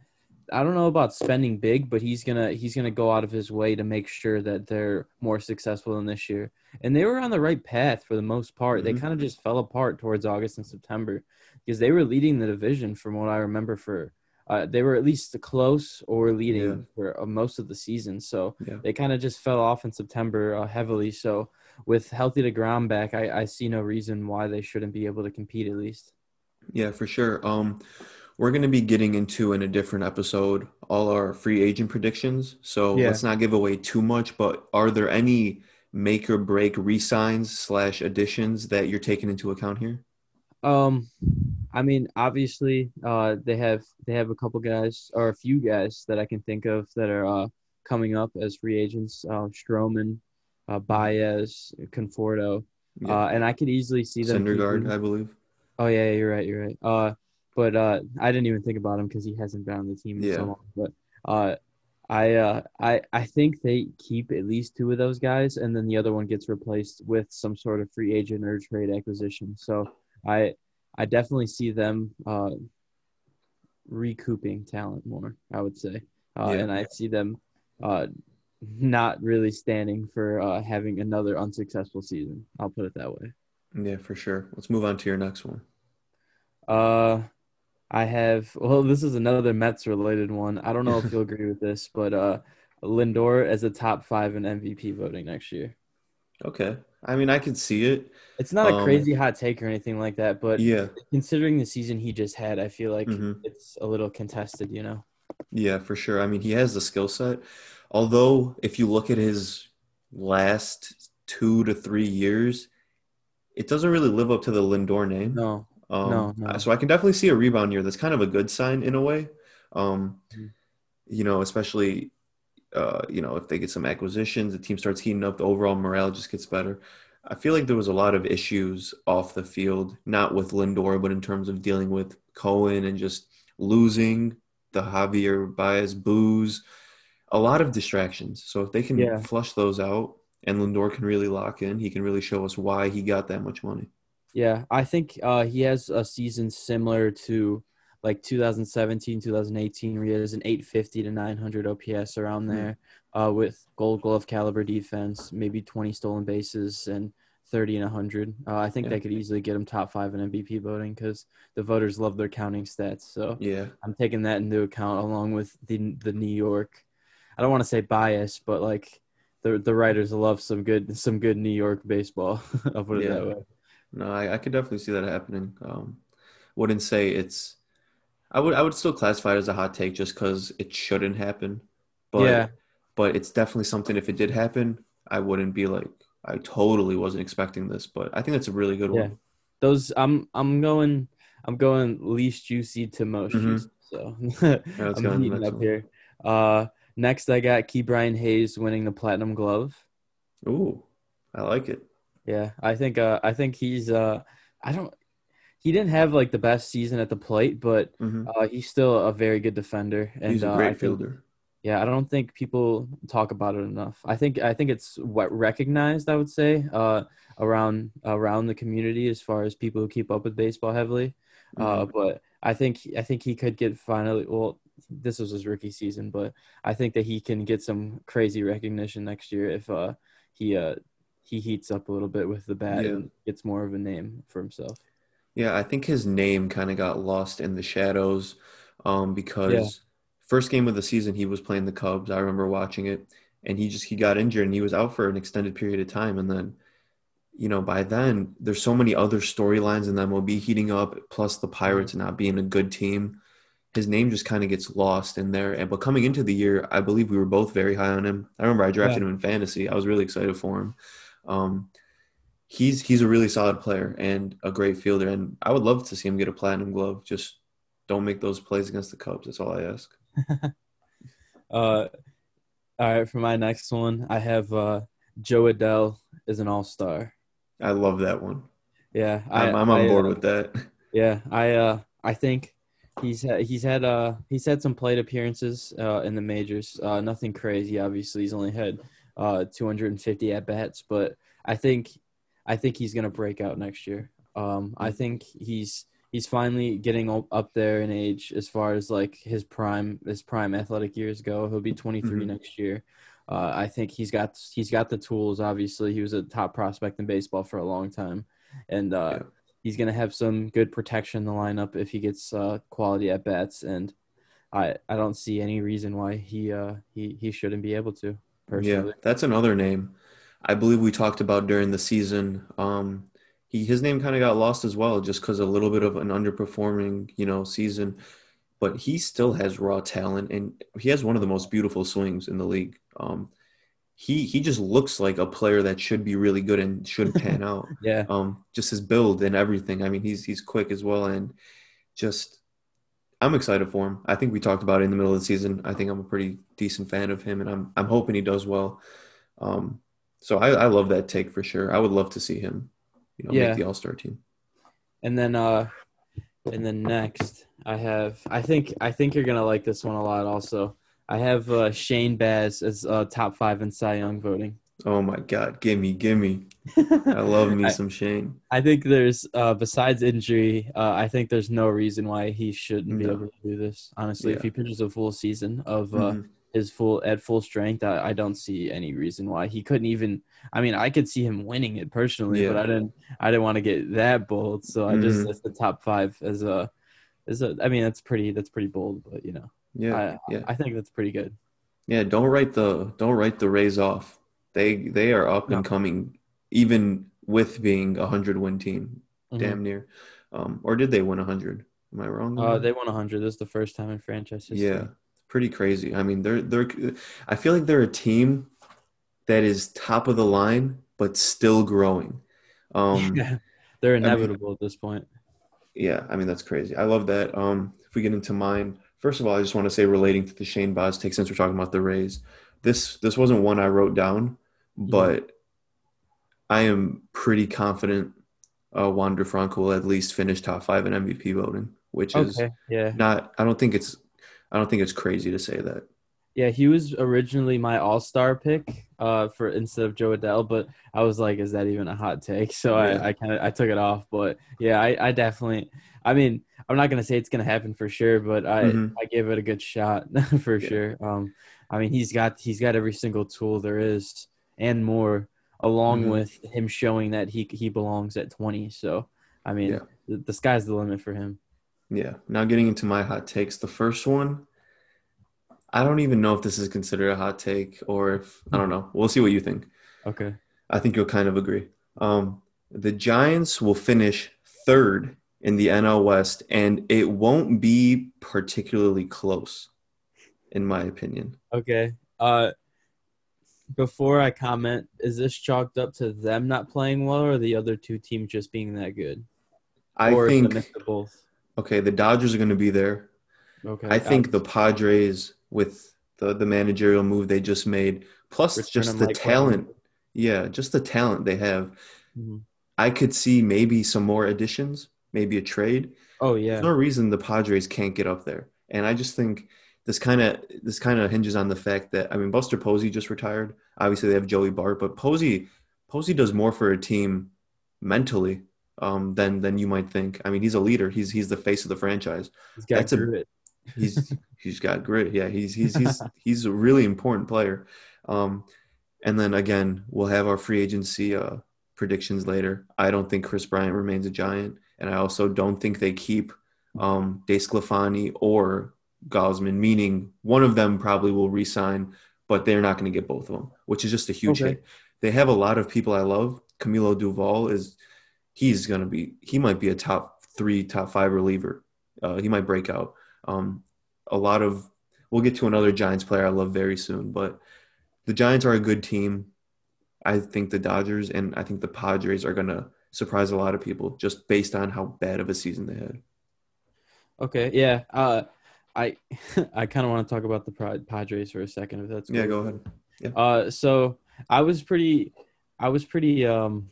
Speaker 2: I don't know about spending big, but he's gonna he's gonna go out of his way to make sure that they're more successful than this year. And they were on the right path for the most part. They
Speaker 1: Mhm.
Speaker 2: kind of just fell apart towards August and September because they were leading the division from what I remember for. Uh, they were at least close or leading
Speaker 1: Yeah.
Speaker 2: for uh, most of the season, so
Speaker 1: Yeah.
Speaker 2: they kind of just fell off in September uh, heavily. So with healthy deGrom back, I, I see no reason why they shouldn't be able to compete at least.
Speaker 1: Yeah, for sure. Um, we're going to be getting into in a different episode all our free agent predictions. So
Speaker 2: Yeah.
Speaker 1: let's not give away too much. But are there any make or break re-signs slash additions that you're taking into account here?
Speaker 2: Um, I mean, obviously, uh, they have they have a couple guys or a few guys that I can think of that are uh, coming up as free agents. Uh, Stroman, uh, Baez, Conforto, uh, and I could easily see them.
Speaker 1: Syndergaard, I believe.
Speaker 2: Oh yeah, you're right. You're right. Uh, but uh, I didn't even think about him because he hasn't been on the team in
Speaker 1: Yeah.
Speaker 2: so long. But uh, I uh, I I think they keep at least two of those guys, and then the other one gets replaced with some sort of free agent or trade acquisition. So I I definitely see them uh, recouping talent more. I would say, uh,
Speaker 1: Yeah.
Speaker 2: and I see them uh, not really standing for uh, having another unsuccessful season. I'll put it that way.
Speaker 1: Yeah, for sure. Let's move on to your next one.
Speaker 2: Uh, I have. Well, this is another Mets related one. I don't know if you'll agree with this, but uh, Lindor as a top five in MVP voting next year.
Speaker 1: Okay. I mean, I could see it.
Speaker 2: It's not a
Speaker 1: Um,
Speaker 2: crazy hot take or anything like that, but
Speaker 1: Yeah.
Speaker 2: considering the season he just had, I feel like
Speaker 1: Mhm.
Speaker 2: it's a little contested. You know.
Speaker 1: Yeah, for sure. I mean, he has the skill set. Although, if you look at his last two to three years, it doesn't really live up to the Lindor name.
Speaker 2: No.
Speaker 1: Um,
Speaker 2: No, no.
Speaker 1: So I can definitely see a rebound year. That's kind of a good sign in a way. Um,
Speaker 2: Mhm.
Speaker 1: You know, especially, uh, you know, if they get some acquisitions, the team starts heating up, the overall morale just gets better. I feel like there was a lot of issues off the field, not with Lindor, but in terms of dealing with Cohen and just losing the Javier Baez boos. A lot of distractions. So if they can
Speaker 2: Yeah.
Speaker 1: flush those out and Lindor can really lock in, he can really show us why he got that much money.
Speaker 2: Yeah, I think uh, he has a season similar to like 2017, 2018, he has an 850 to 900 OPS around there uh, with Gold Glove caliber defense, maybe 20 stolen bases and 30 and 100. Uh, I think
Speaker 1: Yeah.
Speaker 2: they could easily get him top five in MVP voting because the voters love their counting stats. So
Speaker 1: Yeah.
Speaker 2: I'm taking that into account along with the the New York. I don't want to say bias, but like the the writers love some good some good New York baseball. I'll put it
Speaker 1: Yeah.
Speaker 2: that way.
Speaker 1: No, I, I could definitely see that happening. Um, wouldn't say it's. I would I would still classify it as a hot take just because it shouldn't happen. But
Speaker 2: Yeah.
Speaker 1: but it's definitely something. If it did happen, I wouldn't be like I totally wasn't expecting this. But I think that's a really good
Speaker 2: Yeah.
Speaker 1: one.
Speaker 2: Those I'm I'm going I'm going least juicy to most
Speaker 1: Mhm.
Speaker 2: juicy. So
Speaker 1: let's
Speaker 2: I'm heating up
Speaker 1: one.
Speaker 2: here. Uh, next I got Ke'Bryan Hayes winning the Platinum Glove.
Speaker 1: Ooh, I like it.
Speaker 2: Yeah, I think uh I think he's uh I don't he didn't have like the best season at the plate, but
Speaker 1: hmm
Speaker 2: uh, he's still a very good defender. And
Speaker 1: He's a
Speaker 2: uh,
Speaker 1: great
Speaker 2: think-
Speaker 1: fielder.
Speaker 2: Yeah, I don't think people talk about it enough. I think I think it's what recognized. I would say uh, around around the community as far as people who keep up with baseball heavily. Uh, but I think I think he could get finally. Well, this was his rookie season, but I think that he can get some crazy recognition next year if uh, he uh, he heats up a little bit with the bat
Speaker 1: Yeah.
Speaker 2: and gets more of a name for himself.
Speaker 1: Yeah, I think his name kind of got lost in the shadows um, because
Speaker 2: Yeah.
Speaker 1: first game of the season he was playing the Cubs. I remember watching it, and he just he got injured and he was out for an extended period of time. And then, you know, by then there's so many other storylines in the MLB heating up, plus the Pirates not being a good team. His name just kind of gets lost in there. And but coming into the year, I believe we were both very high on him. I remember I drafted him in fantasy. I was really excited for him. Um, he's he's a really solid player and a great fielder, and I would love to see him get a platinum glove. Just don't make those plays against the Cubs. That's all I ask.
Speaker 2: Uh, all right, for my next one, I have uh, Jo Adell is an all star.
Speaker 1: I love that one.
Speaker 2: Yeah, I,
Speaker 1: I'm, I'm on
Speaker 2: I,
Speaker 1: board
Speaker 2: uh,
Speaker 1: with that.
Speaker 2: Yeah, I uh I think he's had, he's had uh he's had some plate appearances uh in the majors. Uh nothing crazy obviously. He's only had uh 250 at bats, but I think I think he's going to break out next year. Um I think he's he's finally getting up there in age as far as like his prime his prime athletic years go. He'll be 23
Speaker 1: Mhm.
Speaker 2: next year. Uh, I think he's got he's got the tools. Obviously, he was a top prospect in baseball for a long time, and uh,
Speaker 1: Yeah.
Speaker 2: he's going to have some good protection in the lineup if he gets uh, quality at bats. And I I don't see any reason why he uh, he he shouldn't be able to. Personally,
Speaker 1: Yeah, that's another name. I believe we talked about during the season. Um, he his name kind of got lost as well, just because a little bit of an underperforming, you know, season. But he still has raw talent, and he has one of the most beautiful swings in the league. Um, he he just looks like a player that should be really good and should pan out.
Speaker 2: yeah,
Speaker 1: Um, just his build and everything. I mean, he's he's quick as well, and just I'm excited for him. I think we talked about it in the middle of the season. I think I'm a pretty decent fan of him, and I'm I'm hoping he does well. Um, so I, I love that take for sure. I would love to see him, you know,
Speaker 2: Yeah.
Speaker 1: make the All Star team.
Speaker 2: and then uh, and then next I have I think I think you're gonna like this one a lot. Also, I have uh, Shane Baz as uh, top five in Cy Young voting.
Speaker 1: Oh my God, gimme, gimme! I love me some Shane.
Speaker 2: I think there's uh besides injury, uh, I think there's no reason why he shouldn't be
Speaker 1: No.
Speaker 2: able to do this. Honestly, if he pitches a full season of uh,
Speaker 1: Mhm.
Speaker 2: His full at full strength, I, I don't see any reason why he couldn't even. I mean, I could see him winning it personally, but I didn't. I didn't want to get that bold, so I just
Speaker 1: Mhm.
Speaker 2: that's the top five as a as a. I mean, that's pretty that's pretty bold, but you know,
Speaker 1: Yeah,
Speaker 2: I
Speaker 1: yeah,
Speaker 2: I think that's pretty good.
Speaker 1: yeah. Don't write the don't write the Rays off. They they are up and coming, even with being a hundred win team.
Speaker 2: Mhm.
Speaker 1: damn near. Um, or did they win a 100? Am I wrong? on
Speaker 2: Uh, they won a 100. This is the first time in franchise history.
Speaker 1: yeah, pretty crazy. I mean, they're they're. I feel like they're a team that is top of the line, but still growing. Um,
Speaker 2: Yeah. They're inevitable at this point.
Speaker 1: yeah, I mean that's crazy. I love that. Um, if we get into mine, first of all, I just want to say relating to the Shane Baz take, since we're talking about the Rays, this this wasn't one I wrote down, but I am pretty confident uh, Wander Franco will at least finish top five in MVP voting, which is
Speaker 2: Yeah.
Speaker 1: not. I don't think it's. I don't think it's crazy to say that.
Speaker 2: Yeah, he was originally my All Star pick uh, for instead of Jo Adell, but I was like, is that even a hot take? So
Speaker 1: Yeah.
Speaker 2: I, I kind of I took it off. But yeah, I, I definitely. I mean, I'm not gonna say it's gonna happen for sure, but I
Speaker 1: Mhm.
Speaker 2: I give it a good shot for
Speaker 1: Yeah.
Speaker 2: sure. Um, I mean, he's got he's got every single tool there is and more, along
Speaker 1: Mhm.
Speaker 2: with him showing that he he belongs at 20. So I mean,
Speaker 1: Yeah.
Speaker 2: the, the sky's the limit for him.
Speaker 1: Yeah. Now getting into my hot takes. The first one, I don't even know if this is considered a hot take or if I don't know. We'll see what you think.
Speaker 2: Okay.
Speaker 1: I think you'll kind of agree. Um, the Giants will finish third in the NL West, and it won't be particularly close, in my opinion.
Speaker 2: Okay. Uh, before I comment, is this chalked up to them not playing well, or the other two teams just being that good?
Speaker 1: I
Speaker 2: or
Speaker 1: think
Speaker 2: both.
Speaker 1: Okay, the Dodgers are going to be there.
Speaker 2: Okay.
Speaker 1: I think the Padres with the the managerial move they just made, plus
Speaker 2: Return
Speaker 1: just the
Speaker 2: Mike
Speaker 1: talent, yeah, just the talent they have.
Speaker 2: Mhm.
Speaker 1: I could see maybe some more additions, maybe a trade.
Speaker 2: Oh
Speaker 1: There's
Speaker 2: yeah.
Speaker 1: no reason the Padres can't get up there. And I just think this kind of this kind of hinges on the fact that I mean Buster Posey just retired. Obviously they have Joey Bart, but Posey Posey does more for a team mentally um, than than you might think. I mean he's a leader. He's he's the face of the franchise.
Speaker 2: He's got
Speaker 1: that's a-
Speaker 2: grit.
Speaker 1: He's he's got grit. Yeah, he's he's he's he's a really important player. Um, and then again, we'll have our free agency uh, predictions later. I don't think Kris Bryant remains a Giant, and I also don't think they keep um, Desclafani or Gausman. Meaning, one of them probably will resign, but they're not going to get both of them, which is just a huge
Speaker 2: Okay.
Speaker 1: hit. They have a lot of people I love. Camilo Doval is he's going to be he might be a top three, top five reliever. Uh, he might break out. Um, a lot of we'll get to another Giants player I love very soon, but the Giants are a good team. I think the Dodgers and I think the Padres are going to surprise a lot of people just based on how bad of a season they had.
Speaker 2: Okay. Yeah. Uh, I I kind of want to talk about the Padres for a second, if that's
Speaker 1: Yeah, go ahead. Yeah.
Speaker 2: Uh, so I was pretty, I was pretty um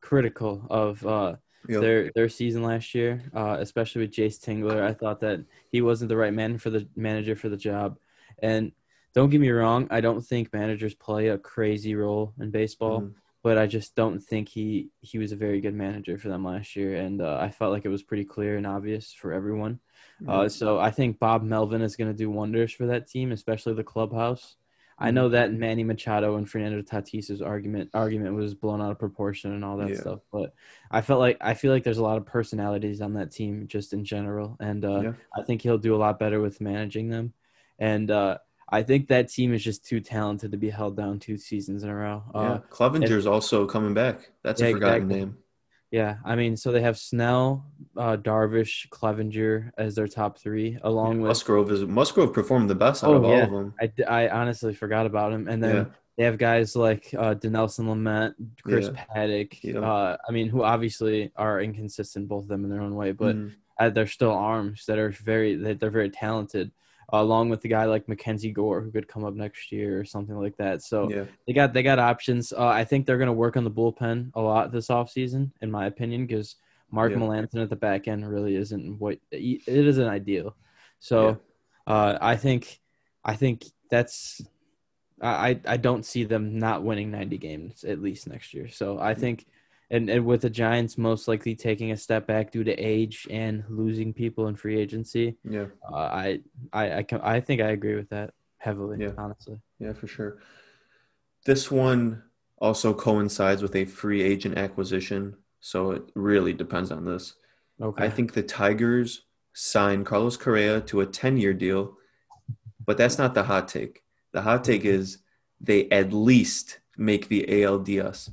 Speaker 2: critical of uh
Speaker 1: Yep.
Speaker 2: their their season last year, uh, especially with Jayce Tingler. I thought that he wasn't the right man for the manager for the job. And don't get me wrong, I don't think managers play a crazy role in baseball,
Speaker 1: Mhm.
Speaker 2: but I just don't think he he was a very good manager for them last year. And uh, I felt like it was pretty clear and obvious for everyone. Uh, so I think Bob Melvin is going to do wonders for that team, especially the clubhouse. I know that Manny Machado and Fernando Tatis's argument argument was blown out of proportion and all that
Speaker 1: Yeah.
Speaker 2: stuff, but I felt like I feel like there's a lot of personalities on that team just in general, and uh,
Speaker 1: Yeah.
Speaker 2: I think he'll do a lot better with managing them. And uh, I think that team is just too talented to be held down two seasons in a row.
Speaker 1: yeah,
Speaker 2: Uh,
Speaker 1: Clevenger's also coming back. That's
Speaker 2: Yeah,
Speaker 1: a forgotten
Speaker 2: exactly.
Speaker 1: name.
Speaker 2: Yeah, I mean, so they have Snell, uh, Darvish, Clevenger as their top three, along with
Speaker 1: Musgrove is Musgrove performed the best out
Speaker 2: Oh,
Speaker 1: of all
Speaker 2: yeah.
Speaker 1: of them.
Speaker 2: I, I honestly forgot about him. And then
Speaker 1: Yeah.
Speaker 2: they have guys like uh, Dinelson Lamet, Chris
Speaker 1: Yeah.
Speaker 2: Paddack.
Speaker 1: Yeah.
Speaker 2: Uh, I mean, who obviously are inconsistent, both of them in their own way, but
Speaker 1: Mhm.
Speaker 2: uh, they're still arms that are very that they're very talented. Along with the guy like Mackenzie Gore, who could come up next year or something like that. So
Speaker 1: yeah,
Speaker 2: they got they got options. Uh, I think they're going to work on the bullpen a lot this offseason, in my opinion, because Mark
Speaker 1: Yeah.
Speaker 2: Melancon at the back end really isn't what it isn't ideal. So uh, I think I think that's I I don't see them not winning 90 games at least next year. So I think and, and with the Giants most likely taking a step back due to age and losing people in free agency,
Speaker 1: yeah.
Speaker 2: uh, I I I, can, I think I agree with that heavily.
Speaker 1: Yeah.
Speaker 2: Honestly.
Speaker 1: Yeah, for sure. This one also coincides with a free agent acquisition, so it really depends on this.
Speaker 2: Okay.
Speaker 1: I think the Tigers signed Carlos Correa to a 10 year deal, but that's not the hot take. The hot take is they at least make the ALDS.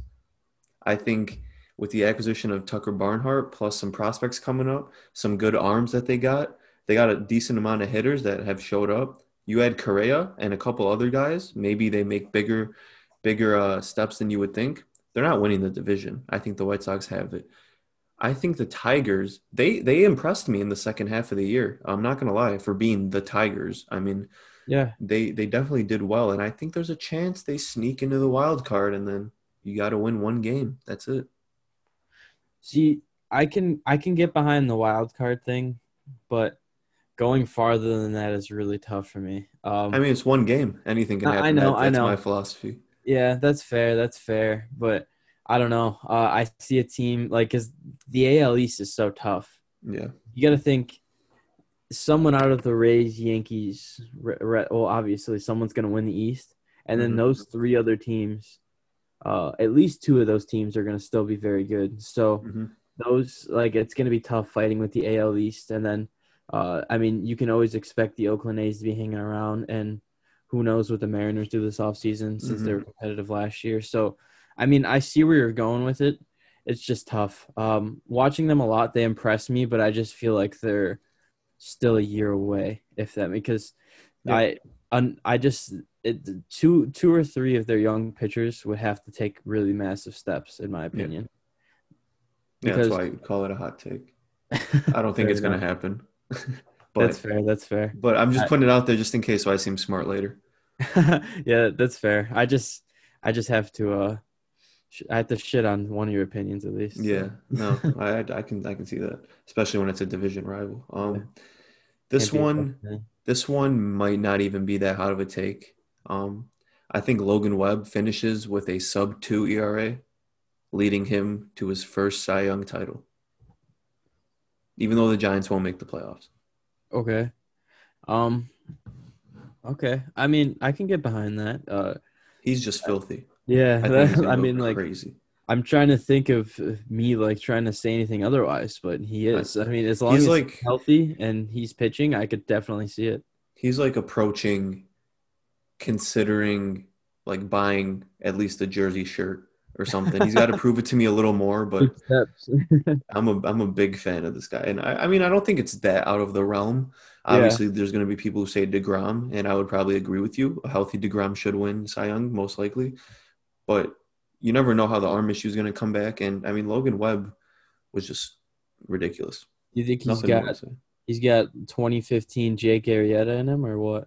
Speaker 1: I think with the acquisition of Tucker Barnhart plus some prospects coming up, some good arms that they got, they got a decent amount of hitters that have showed up. You add Correa and a couple other guys, maybe they make bigger, bigger uh, steps than you would think. They're not winning the division. I think the White Sox have it. I think the Tigers they they impressed me in the second half of the year. I'm not gonna lie for being the Tigers. I mean
Speaker 2: yeah.
Speaker 1: they they definitely did well, and I think there's a chance they sneak into the wild card, and then you got to win one game. That's it.
Speaker 2: See, I can I can get behind the wild card thing, but going farther than that is really tough for me. Um,
Speaker 1: I mean, it's one game. Anything can
Speaker 2: happen. I know,
Speaker 1: That-
Speaker 2: I know.
Speaker 1: my philosophy.
Speaker 2: Yeah, that's fair. That's fair. But I don't know. Uh, I see a team like because the AL East is so tough.
Speaker 1: Yeah.
Speaker 2: You got to think someone out of the Rays, Yankees. Re- Re- well, obviously, someone's going to win the East, and then
Speaker 1: Mhm.
Speaker 2: those three other teams. Uh, at least two of those teams are going to still be very good. So
Speaker 1: hmm
Speaker 2: those like it's going to be tough fighting with the AL East, and then uh, I mean you can always expect the Oakland A's to be hanging around, and who knows what the Mariners do this offseason since they were competitive last year. So I mean I see where you're going with it. It's just tough. Um, watching them a lot, they impress me, but I just feel like they're still a year away, if that because. I un, I just it, two two or three of their young pitchers would have to take really massive steps, in my opinion.
Speaker 1: Yeah, that's why I call it a hot take. I don't think it's going to happen. but
Speaker 2: that's fair. That's fair.
Speaker 1: but I'm just
Speaker 2: I-
Speaker 1: putting it out there just in case so I seem smart later.
Speaker 2: yeah, that's fair. I just, I just have to, uh, I have to shit on one of your opinions at least.
Speaker 1: Yeah. No, I I can I can see that, especially when it's a division rival. Um this
Speaker 2: Can't be a
Speaker 1: one. This one might not even be that hot of a take. Um I think Logan Webb finishes with a sub 2 ERA, leading him to his first Cy Young title. Even though the Giants won't make the playoffs.
Speaker 2: Okay. Um. Okay. I mean, I can get behind that. Uh.
Speaker 1: He's just filthy.
Speaker 2: Yeah.
Speaker 1: I,
Speaker 2: I mean, like,
Speaker 1: crazy.
Speaker 2: I'm trying to think of me like trying to say anything otherwise, but he is. I mean, as long
Speaker 1: He's
Speaker 2: as
Speaker 1: like-
Speaker 2: he's healthy and he's pitching, I could definitely see it.
Speaker 1: He's like approaching considering like buying at least a jersey shirt or something. He's got to prove it to me a little more, but. I'm a I'm a big fan of this guy, and I, I mean I don't think it's that out of the realm.
Speaker 2: Yeah.
Speaker 1: Obviously, there's going to be people who say deGrom, and I would probably agree with you. A healthy deGrom should win Cy Young most likely, but you never know how the arm issue is going to come back. And I mean Logan Webb was just ridiculous.
Speaker 2: you think he's
Speaker 1: Nothing
Speaker 2: got he's got 2015 Jake Arrieta in him or what?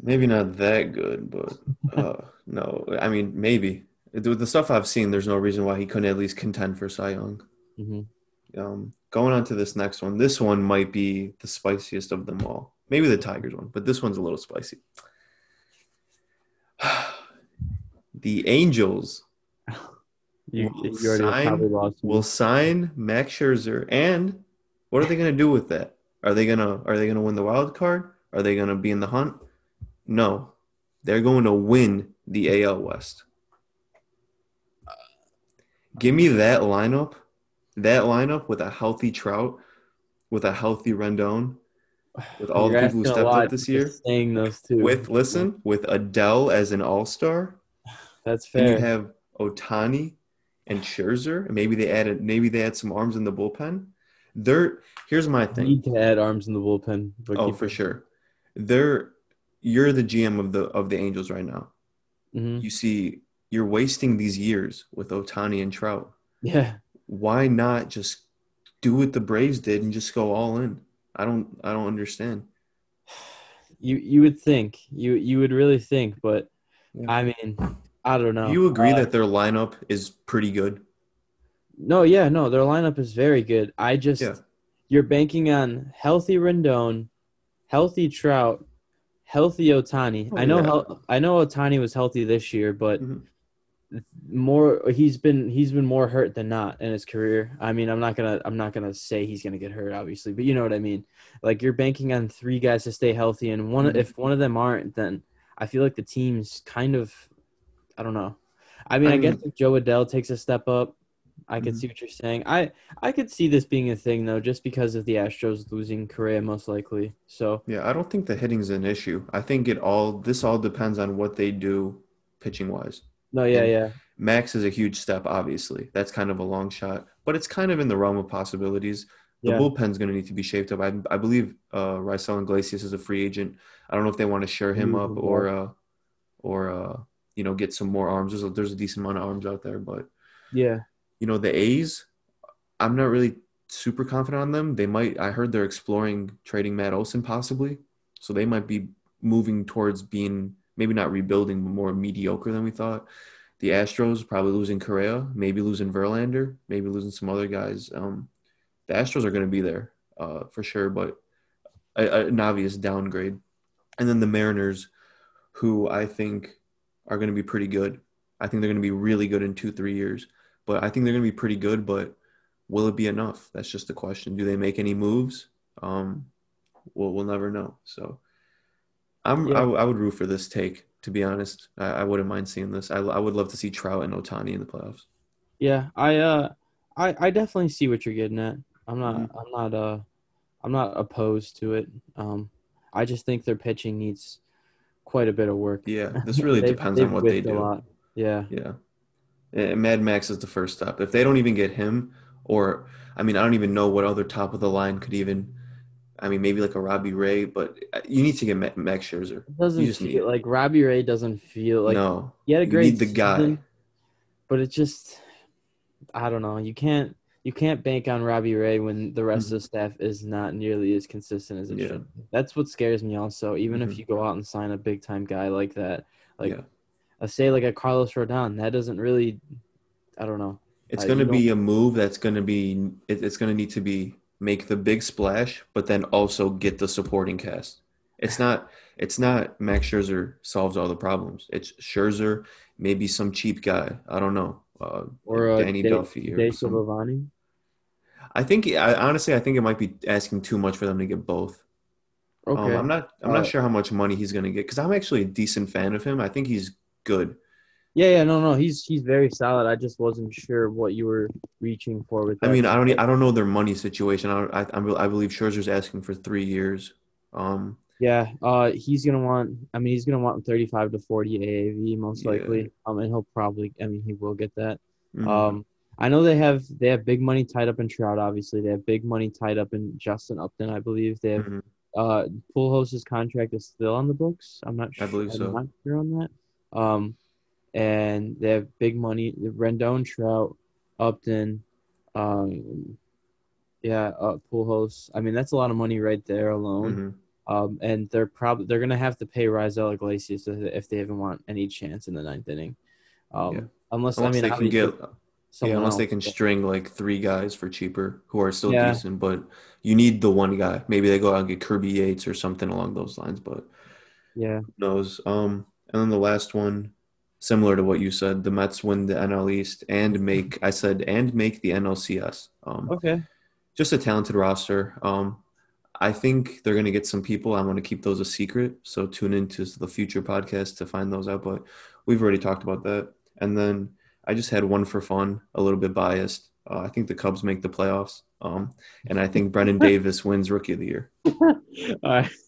Speaker 1: Maybe not that good, but uh, no. I mean maybe with the stuff I've seen, there's no reason why he couldn't at least contend for Cy Young.
Speaker 2: hmm
Speaker 1: Um, going on to this next one. This one might be the spiciest of them all. Maybe the Tigers one, but this one's a little spicy. The Angels
Speaker 2: You,
Speaker 1: Will
Speaker 2: you already
Speaker 1: sign-
Speaker 2: lost.
Speaker 1: will sign Max Scherzer, and what are they going to do with that? Are they gonna Are they gonna win the wild card? Are they gonna be in the hunt? No, they're going to win the AL West. Give me that lineup, that lineup with a healthy Trout, with a healthy Rendon, with all
Speaker 2: You're
Speaker 1: the people who stepped up this year,
Speaker 2: Saying those two.
Speaker 1: with listen, with Adell as an All Star,
Speaker 2: that's
Speaker 1: and you have Ohtani and Scherzer, and maybe they added maybe they had some arms in the bullpen. They're here's my thing.
Speaker 2: Need to add arms in the bullpen.
Speaker 1: Oh, for sure. They're you're the GM of the of the Angels right now.
Speaker 2: Mhm.
Speaker 1: You see, you're wasting these years with Ohtani and Trout.
Speaker 2: Yeah.
Speaker 1: Why not just do what the Braves did and just go all in? I don't I don't understand.
Speaker 2: You you would think you you would really think, but
Speaker 1: Yeah.
Speaker 2: I mean, I don't know.
Speaker 1: Do you agree
Speaker 2: Uh,
Speaker 1: that their lineup is pretty good?
Speaker 2: No, yeah, no, their lineup is very good. I just
Speaker 1: Yeah.
Speaker 2: you're banking on healthy Rendon, healthy Trout, healthy Ohtani.
Speaker 1: Oh,
Speaker 2: I know
Speaker 1: yeah.
Speaker 2: I know Ohtani was healthy this year, but
Speaker 1: Mhm.
Speaker 2: more he's been he's been more hurt than not in his career. I mean, I'm not gonna I'm not gonna say he's gonna get hurt, obviously, but you know what I mean. Like you're banking on three guys to stay healthy, and one
Speaker 1: Mhm.
Speaker 2: if one of them aren't, then I feel like the team's kind of I don't know. I mean, I,
Speaker 1: I
Speaker 2: guess if Jo Adell takes a step up, I could
Speaker 1: Mhm.
Speaker 2: see what you're saying. I I could see this being a thing though, just because of the Astros losing Correa most likely. So
Speaker 1: Yeah, I don't think the hitting's an issue. I think it all this all depends on what they do pitching wise.
Speaker 2: no, yeah,
Speaker 1: And-
Speaker 2: yeah,
Speaker 1: Max is a huge step, obviously. That's kind of a long shot, but it's kind of in the realm of possibilities. The
Speaker 2: Yeah.
Speaker 1: bullpen's going to need to be shaped up. I, I believe uh, Raisel Iglesias is a free agent. I don't know if they want to share him up or, uh, or uh, you know, get some more arms. There's a, there's a decent amount of arms out there, but
Speaker 2: yeah.
Speaker 1: you know, the A's, I'm not really super confident on them. They might. I heard they're exploring trading Matt Olson possibly, so they might be moving towards being maybe not rebuilding, but more mediocre than we thought. The Astros probably losing Correa, maybe losing Verlander, maybe losing some other guys. Um, the Astros are going to be there uh, for sure, but a, a, an obvious downgrade. And then the Mariners, who I think are going to be pretty good. I think they're going to be really good in two, three years. But I think they're going to be pretty good. But will it be enough? That's just the question. Do they make any moves? Um, we'll, we'll never know. So I'm,
Speaker 2: Yeah.
Speaker 1: I, I would root for this take, to be honest. I, I wouldn't mind seeing this. I, I would love to see Trout and Ohtani in the playoffs.
Speaker 2: Yeah, I uh I I definitely see what you're getting at. I'm not
Speaker 1: Mm-hmm.
Speaker 2: I'm not uh I'm not opposed to it. Um I just think their pitching needs quite a bit of work.
Speaker 1: Yeah, this really depends on what they do.
Speaker 2: Yeah.
Speaker 1: Yeah. And Mad Max is the first step. If they don't even get him, or I mean, I don't even know what other top of the line could even. I mean, maybe like a Robbie Ray, but uh, you need to get Ma- Max Scherzer.
Speaker 2: It doesn't
Speaker 1: You just need-
Speaker 2: like Robbie Ray doesn't feel like
Speaker 1: no,
Speaker 2: he had a
Speaker 1: you
Speaker 2: great
Speaker 1: need the guy.
Speaker 2: but it just I don't know. You can't you can't bank on Robbie Ray when the rest of the staff is not nearly as consistent as it
Speaker 1: Mm-hmm. Yeah.
Speaker 2: should. That's what scares me also. Even
Speaker 1: Mhm.
Speaker 2: if you go out and sign a big time guy like that, like
Speaker 1: Yeah.
Speaker 2: I say like a Carlos Rodon, that doesn't really I don't know.
Speaker 1: It's going to be a move that's going to be. It, it's going to need to be make the big splash, but then also get the supporting cast. It's not. It's not Max Scherzer solves all the problems. It's Scherzer, maybe some cheap guy. I don't know. Uh,
Speaker 2: Or uh,
Speaker 1: Danny
Speaker 2: De-
Speaker 1: Duffy or
Speaker 2: De
Speaker 1: some-
Speaker 2: Silvani.
Speaker 1: I think I honestly I think it might be asking too much for them to get both.
Speaker 2: Okay.
Speaker 1: Um, I'm not I'm
Speaker 2: Uh,
Speaker 1: not sure how much money he's gonna get because I'm actually a decent fan of him. I think he's good.
Speaker 2: yeah, yeah, no, no, he's he's very solid. I just wasn't sure what you were reaching for with that.
Speaker 1: I mean I don't I don't know their money situation. I I, I believe Scherzer's asking for three years. Um,
Speaker 2: Yeah, uh, he's gonna want. I mean, he's gonna want thirty-five to forty AAV most
Speaker 1: Yeah.
Speaker 2: likely. Um, and he'll probably. I mean, he will get that.
Speaker 1: mhm.
Speaker 2: Um, I know they have they have big money tied up in Trout. Obviously, they have big money tied up in Justin Upton. I believe they have.
Speaker 1: Mhm.
Speaker 2: Uh, Pujols' contract is still on the books. I'm not. sure.
Speaker 1: I believe so.
Speaker 2: I'm not sure on that. Um, and they have big money. Rendon, Trout, Upton. Um, yeah, uh, Pujols. I mean, that's a lot of money right there alone.
Speaker 1: Mhm.
Speaker 2: Um, and they're probably they're gonna have to pay Raisel Iglesias if, if they even want any chance in the ninth inning. Um,
Speaker 1: Yeah.
Speaker 2: unless,
Speaker 1: Unless
Speaker 2: I mean
Speaker 1: they can get yeah, unless they can string like three guys for cheaper who are still
Speaker 2: Yeah.
Speaker 1: decent, but you need the one guy. Maybe they go out and get Kirby Yates or something along those lines, but
Speaker 2: yeah,
Speaker 1: who knows. Um, and then the last one, similar to what you said, the Mets win the NL East and make I said and make the NLCS. Um,
Speaker 2: okay,
Speaker 1: just a talented roster. Um, I think they're going to get some people. I'm going to keep those a secret. So tune into the future podcast to find those out. But we've already talked about that. And then I just had one for fun, a little bit biased. Uh, I think the Cubs make the playoffs. Um, and I think Brendan Davis wins Rookie of the Year.
Speaker 2: All right.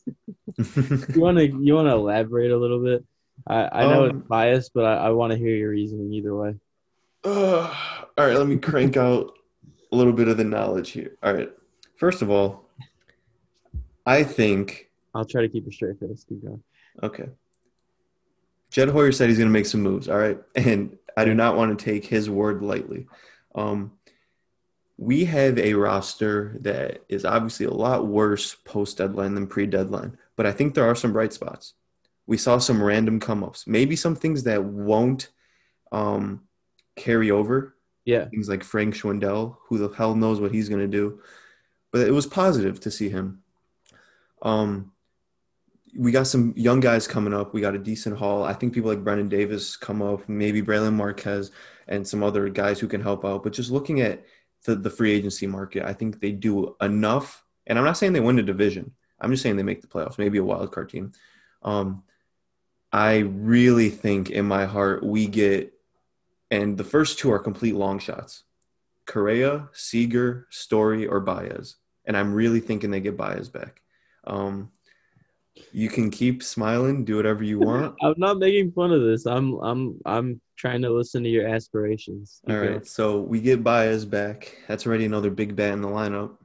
Speaker 2: You want to you want to elaborate a little bit? I I know
Speaker 1: Um,
Speaker 2: it's biased, but I, I want to hear your reasoning either way.
Speaker 1: Uh, all right, let me crank out a little bit of the knowledge here. All right. First of all, I think
Speaker 2: I'll try to keep a straight face. Keep going.
Speaker 1: Okay. Jed Hoyer said he's going to make some moves. All right. And I do not want to take his word lightly. Um, we have a roster that is obviously a lot worse post deadline than pre deadline, but I think there are some bright spots. We saw some random come ups, maybe some things that won't um, carry over.
Speaker 2: Yeah,
Speaker 1: Things like Frank Schwindel, who the hell knows what he's going to do. But it was positive to see him. Um, we got some young guys coming up. We got a decent haul. I think people like Brennen Davis come up, maybe Brailyn Marquez and some other guys who can help out. But just looking at the, the free agency market, I think they do enough. And I'm not saying they win the division. I'm just saying they make the playoffs, maybe a wild card team. Um, I really think in my heart we get, and the first two are complete long shots. Correa, Seager, Story, or Baez. And I'm really thinking they get Baez back. Um, you can keep smiling, do whatever you want.
Speaker 2: I'm not making fun of this. I'm I'm I'm trying to listen to your aspirations. Keep
Speaker 1: All right, so we get Baez back. That's already another big bat in the lineup.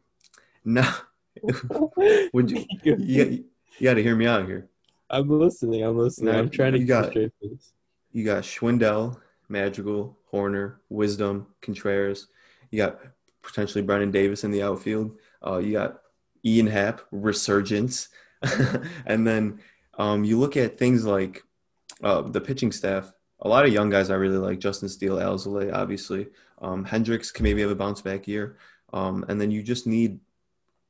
Speaker 1: Now, would you? You, you got to hear me out here.
Speaker 2: I'm listening. I'm listening.
Speaker 1: No,
Speaker 2: I'm trying to
Speaker 1: you got-. You got Schwindel, Madrigal, Hoerner, Wisdom, Contreras. You got potentially Brennen Davis in the outfield. Uh, you got Ian Happ, resurgence, and then um, you look at things like uh, the pitching staff. A lot of young guys I really like. Justin Steele, Alzolay, obviously. Um, Hendricks can maybe have a bounce back year, um, and then you just need.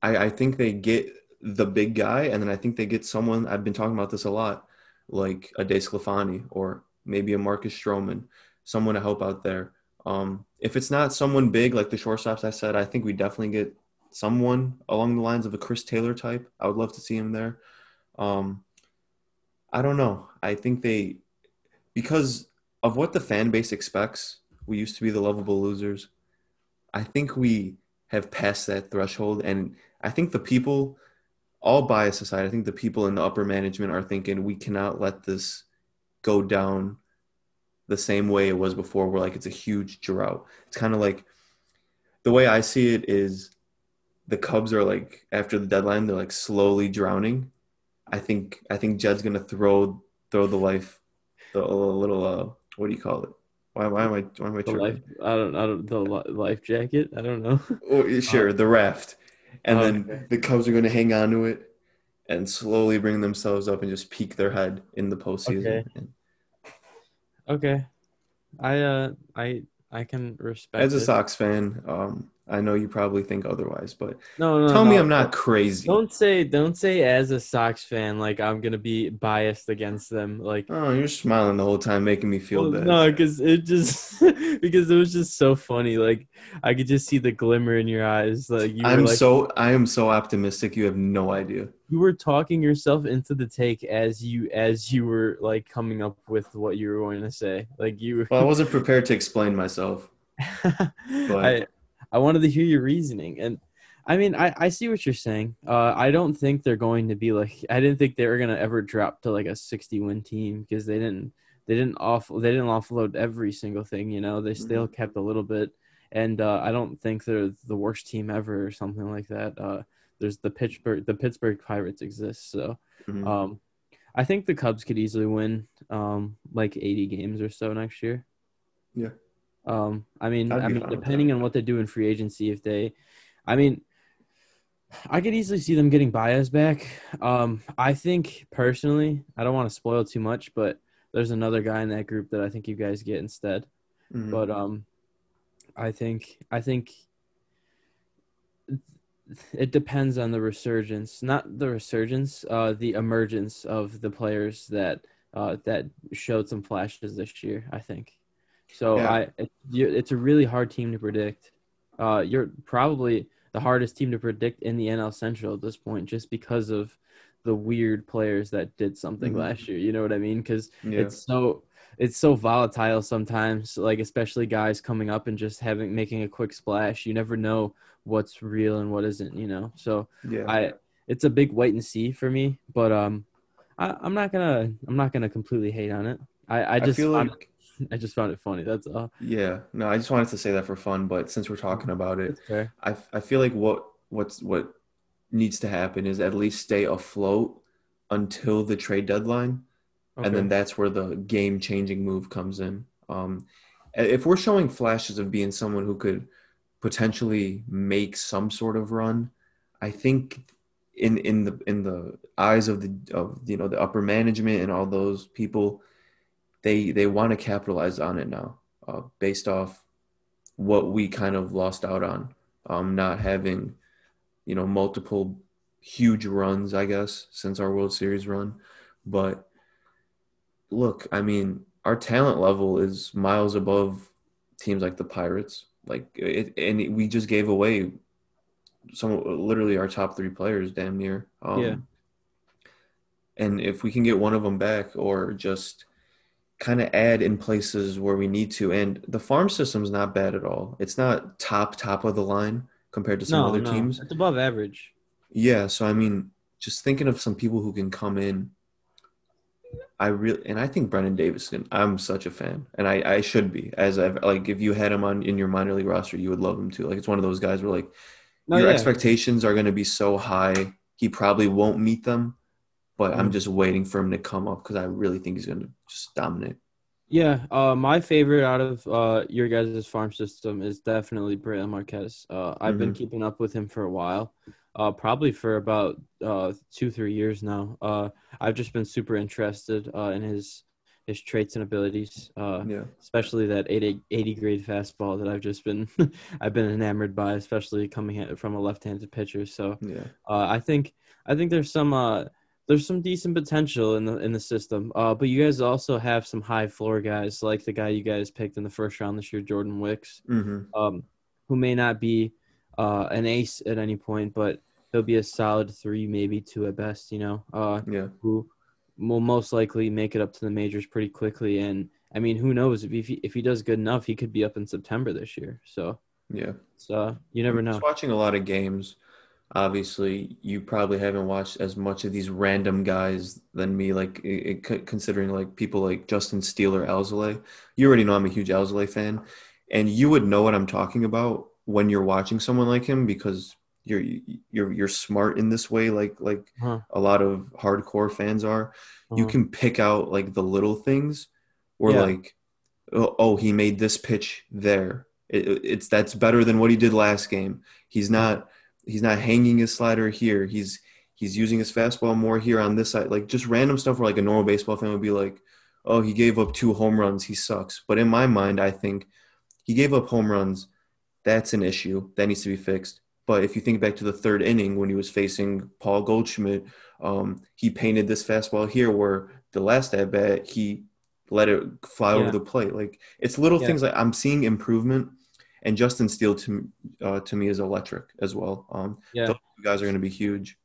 Speaker 1: I, I think they get the big guy, and then I think they get someone. I've been talking about this a lot, like a DeSclafani or maybe a Marcus Stroman, someone to help out there. Um, if it's not someone big like the shortstops I said, I think we definitely get someone along the lines of a Chris Taylor type. I would love to see him there. Um, I don't know. I think they because of what the fan base expects. We used to be the lovable losers. I think we have passed that threshold, and I think the people, all bias aside, I think the people in the upper management are thinking we cannot let this go down the same way it was before. Where like it's a huge drought. It's kind of like the way I see it is the Cubs are like after the deadline, they're like slowly drowning. I think I think Jed's gonna throw throw the life, the little uh, what do you call it? Why, why am I why am I
Speaker 2: the life? I don't I don't the life jacket. I don't know.
Speaker 1: oh, sure, uh, the raft, and okay. then the Cubs are gonna hang on to it and slowly bring themselves up and just peek their head in the postseason.
Speaker 2: Okay. okay. I uh I I can respect.
Speaker 1: As a
Speaker 2: it.
Speaker 1: Sox fan, um, I know you probably think otherwise, but no, no, tell no, me I'm not crazy.
Speaker 2: Don't say, don't say as a Sox fan like I'm gonna be biased against them. Like,
Speaker 1: oh, you're smiling the whole time, making me feel well, bad.
Speaker 2: No, because it just because it was just so funny. Like, I could just see the glimmer in your eyes. Like, you
Speaker 1: I'm
Speaker 2: like,
Speaker 1: so I am so optimistic. You have no idea.
Speaker 2: You were talking yourself into the take as you as you were like coming up with what you were going to say. Like you.
Speaker 1: Well, I wasn't prepared to explain myself.
Speaker 2: but. I I wanted to hear your reasoning. And I mean, I, I see what you're saying. Uh, I don't think they're going to be like. I didn't think they were gonna ever drop to like a 60 win team because they didn't. They didn't off. They didn't offload every single thing. You know, they still mm-hmm. kept a little bit. And uh, I don't think they're the worst team ever or something like that. Uh, there's the Pittsburgh. The Pittsburgh Pirates exist. So, mm-hmm. um, I think the Cubs could easily win um, like 80 games or so next year.
Speaker 1: Yeah.
Speaker 2: Um, I mean, I mean, depending on what they do in free agency, if they, I mean, I could easily see them getting Baez back. Um, I think personally, I don't want to spoil too much, but there's another guy in that group that I think you guys get instead. Mm-hmm. But um, I think I think it depends on the resurgence, not the resurgence, uh, the emergence of the players that uh, that showed some flashes this year. I think. So yeah. I, it's a really hard team to predict. Uh, you're probably the hardest team to predict in the NL Central at this point, just because of the weird players that did something mm-hmm. last year. You know what I mean? Because yeah. it's so it's so volatile sometimes. Like especially guys coming up and just having making a quick splash. You never know what's real and what isn't. You know. So yeah, I it's a big wait and see for me. But um, I, am not gonna I'm not gonna completely hate on it. I I just I feel like I just found it funny. That's all.
Speaker 1: Yeah. No, I just wanted to say that for fun, but since we're talking about it, I I feel like what what's what needs to happen is at least stay afloat until the trade deadline, okay. and then that's where the game changing move comes in. Um, if we're showing flashes of being someone who could potentially make some sort of run, I think in in the in the eyes of the of you know the upper management and all those people they they want to capitalize on it now, uh, based off what we kind of lost out on, um, not having, you know, multiple huge runs, I guess, since our World Series run. But look, I mean, our talent level is miles above teams like the Pirates. Like, it, and we just gave away some literally our top three players, damn near. Um, yeah. And if we can get one of them back, or just kind of add in places where we need to. And the farm system's not bad at all. It's not top top of the line compared to some no, other no. teams.
Speaker 2: It's above average.
Speaker 1: Yeah, so I mean, just thinking of some people who can come in. I really and I think Brennen Davison. I'm such a fan, and I I should be as I've like if you had him on in your minor league roster, you would love him too. Like it's one of those guys where like no, your yeah. expectations are going to be so high, he probably won't meet them but I'm mm. just waiting for him to come up because I really think he's going to just dominate.
Speaker 2: Yeah, uh, my favorite out of uh, your guys' farm system is definitely Brailyn Marquez. Uh, I've mm-hmm. been keeping up with him for a while, uh, probably for about uh, two, three years now. Uh, I've just been super interested in his his traits and abilities. Uh,
Speaker 1: Yeah.
Speaker 2: especially that 80, 80 grade fastball that I've just been I've been enamored by, especially coming from a left-handed pitcher. So
Speaker 1: Yeah.
Speaker 2: uh, I think I think there's some uh, there's some decent potential in the in the system. Uh, but you guys also have some high floor guys like the guy you guys picked in the first round this year, Jordan Wicks,
Speaker 1: Mm-hmm.
Speaker 2: um, who may not be uh, an ace at any point, but he'll be a solid three, maybe two at best. You know, uh,
Speaker 1: Yeah.
Speaker 2: who will most likely make it up to the majors pretty quickly. And I mean, who knows if he if he does good enough, he could be up in September this year. So,
Speaker 1: Yeah.
Speaker 2: so you never know.
Speaker 1: Just watching a lot of games. Obviously, you probably haven't watched as much of these random guys than me. Like it, it- considering like people like Justin Steele or Alzolay. You already know I'm a huge Alzolay fan, and you would know what I'm talking about when you're watching someone like him because you're you're you're smart in this way. Like like
Speaker 2: Huh.
Speaker 1: a lot of hardcore fans are. You
Speaker 2: Uh-huh.
Speaker 1: can pick out like the little things, or
Speaker 2: Yeah.
Speaker 1: like, oh, oh, he made this pitch there. It- it's that's better than what he did last game. He's not he's not hanging his slider here. He's he's using his fastball more here on this side. Like just random stuff where like a normal baseball fan would be like, oh, he gave up two home runs. He sucks. But in my mind, I think he gave up home runs. That's an issue that needs to be fixed. But if you think back to the third inning when he was facing Paul Goldschmidt, um, he painted this fastball here where the last at bat he let it fly
Speaker 2: Yeah.
Speaker 1: over the plate. Like it's little
Speaker 2: Yeah.
Speaker 1: things like I'm seeing improvement, and Justin Steele to uh, to me is electric as well. Um,
Speaker 2: Yeah.
Speaker 1: those guys are going to be huge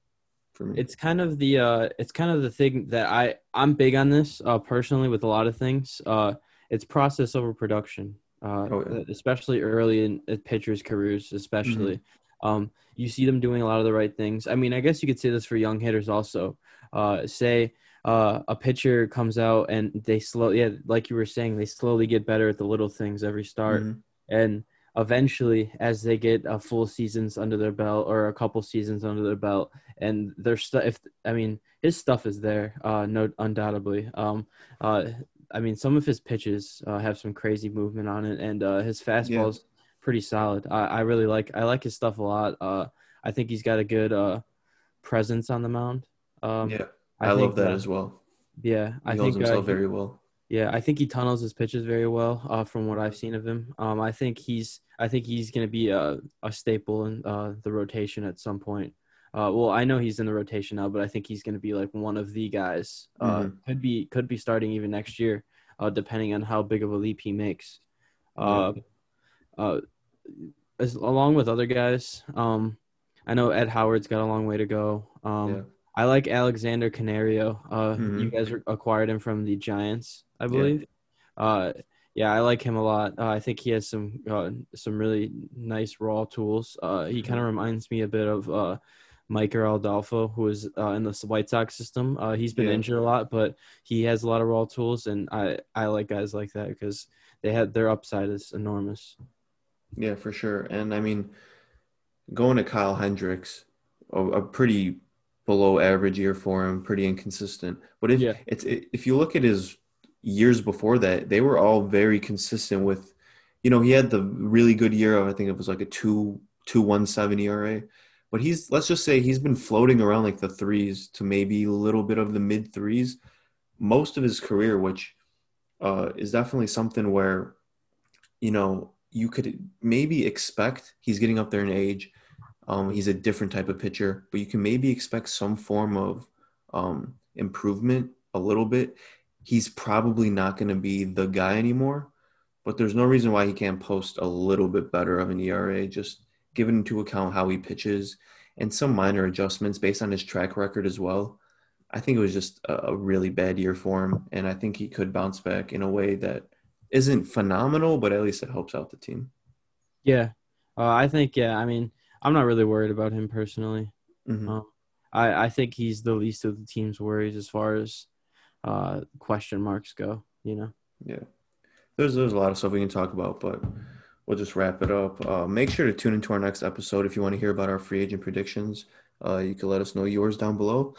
Speaker 1: for me.
Speaker 2: It's kind of the uh, it's kind of the thing that I I'm big on this uh, personally with a lot of things. Uh, it's process over production. Uh,
Speaker 1: Oh, yeah.
Speaker 2: especially early in in pitchers' careers, especially.
Speaker 1: Mm-hmm.
Speaker 2: Um, you see them doing a lot of the right things. I mean, I guess you could say this for young hitters also. Uh, say uh, a pitcher comes out and they slow, yeah, like you were saying, they slowly get better at the little things every start
Speaker 1: Mhm.
Speaker 2: and eventually as they get a full seasons under their belt or a couple seasons under their belt and their stuff if i mean his stuff is there uh no undoubtedly um uh i mean some of his pitches uh, have some crazy movement on it and uh his fastball's pretty solid i i really like i like his stuff a lot uh i think he's got a good uh presence on the mound um
Speaker 1: yeah, I,
Speaker 2: think,
Speaker 1: love that
Speaker 2: uh,
Speaker 1: as well.
Speaker 2: yeah
Speaker 1: He
Speaker 2: i
Speaker 1: holds
Speaker 2: think uh,
Speaker 1: himself
Speaker 2: he-
Speaker 1: very well.
Speaker 2: yeah, I think he tunnels his pitches very well. Uh, from what I've seen of him, um, I think he's I think he's going to be a, a staple in uh, the rotation at some point. Uh, well, I know he's in the rotation now, but I think he's going to be like one of the guys. Uh,
Speaker 1: Mhm.
Speaker 2: Could be could be starting even next year, uh, depending on how big of a leap he makes. Uh, uh, as along with other guys, um, I know Ed Howard's got a long way to go. Um,
Speaker 1: Yeah.
Speaker 2: I like Alexander Canario. Uh,
Speaker 1: Mhm.
Speaker 2: You guys acquired him from the Giants, I believe. Uh, yeah, I like him a lot. Uh, I think he has some uh, some really nice raw tools. Uh, he kind of reminds me a bit of uh, Mike Adolfo, who is uh, in the White Sox system. Uh, he's been
Speaker 1: Yeah.
Speaker 2: injured a lot, but he has a lot of raw tools, and I I like guys like that because they have their upside is enormous.
Speaker 1: Yeah, for sure. And I mean, going to Kyle Hendricks, a, a pretty below average year for him, pretty inconsistent. But if
Speaker 2: Yeah.
Speaker 1: it's if you look at his years before that, they were all very consistent with, you know, he had the really good year of I think it was like a two two one seven ERA. But he's let's just say he's been floating around like the threes to maybe a little bit of the mid threes most of his career, which uh, is definitely something where, you know, you could maybe expect he's getting up there in age. Um, he's a different type of pitcher, but you can maybe expect some form of um, improvement a little bit. He's probably not going to be the guy anymore, but there's no reason why he can't post a little bit better of an ERA, just given into account how he pitches and some minor adjustments based on his track record as well. I think it was just a, really bad year for him, and I think he could bounce back in a way that isn't phenomenal, but at least it helps out the team.
Speaker 2: Yeah, uh, I think yeah. I mean, I'm not really worried about him personally.
Speaker 1: Mhm.
Speaker 2: Um, I I think he's the least of the team's worries as far as uh, question marks go. You know.
Speaker 1: Yeah, there's there's a lot of stuff we can talk about, but we'll just wrap it up. Uh, make sure to tune into our next episode if you want to hear about our free agent predictions. Uh, you can let us know yours down below.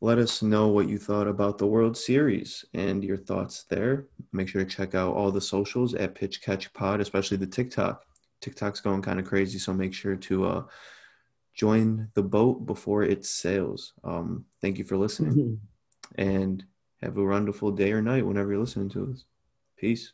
Speaker 1: Let us know what you thought about the World Series and your thoughts there. Make sure to check out all the socials at Pitch Catch Pod, especially the TikTok. TikTok's going kind of crazy, so make sure to uh, join the boat before it sails. Um, thank you for listening, and have a wonderful day or night whenever you're listening to us. Peace.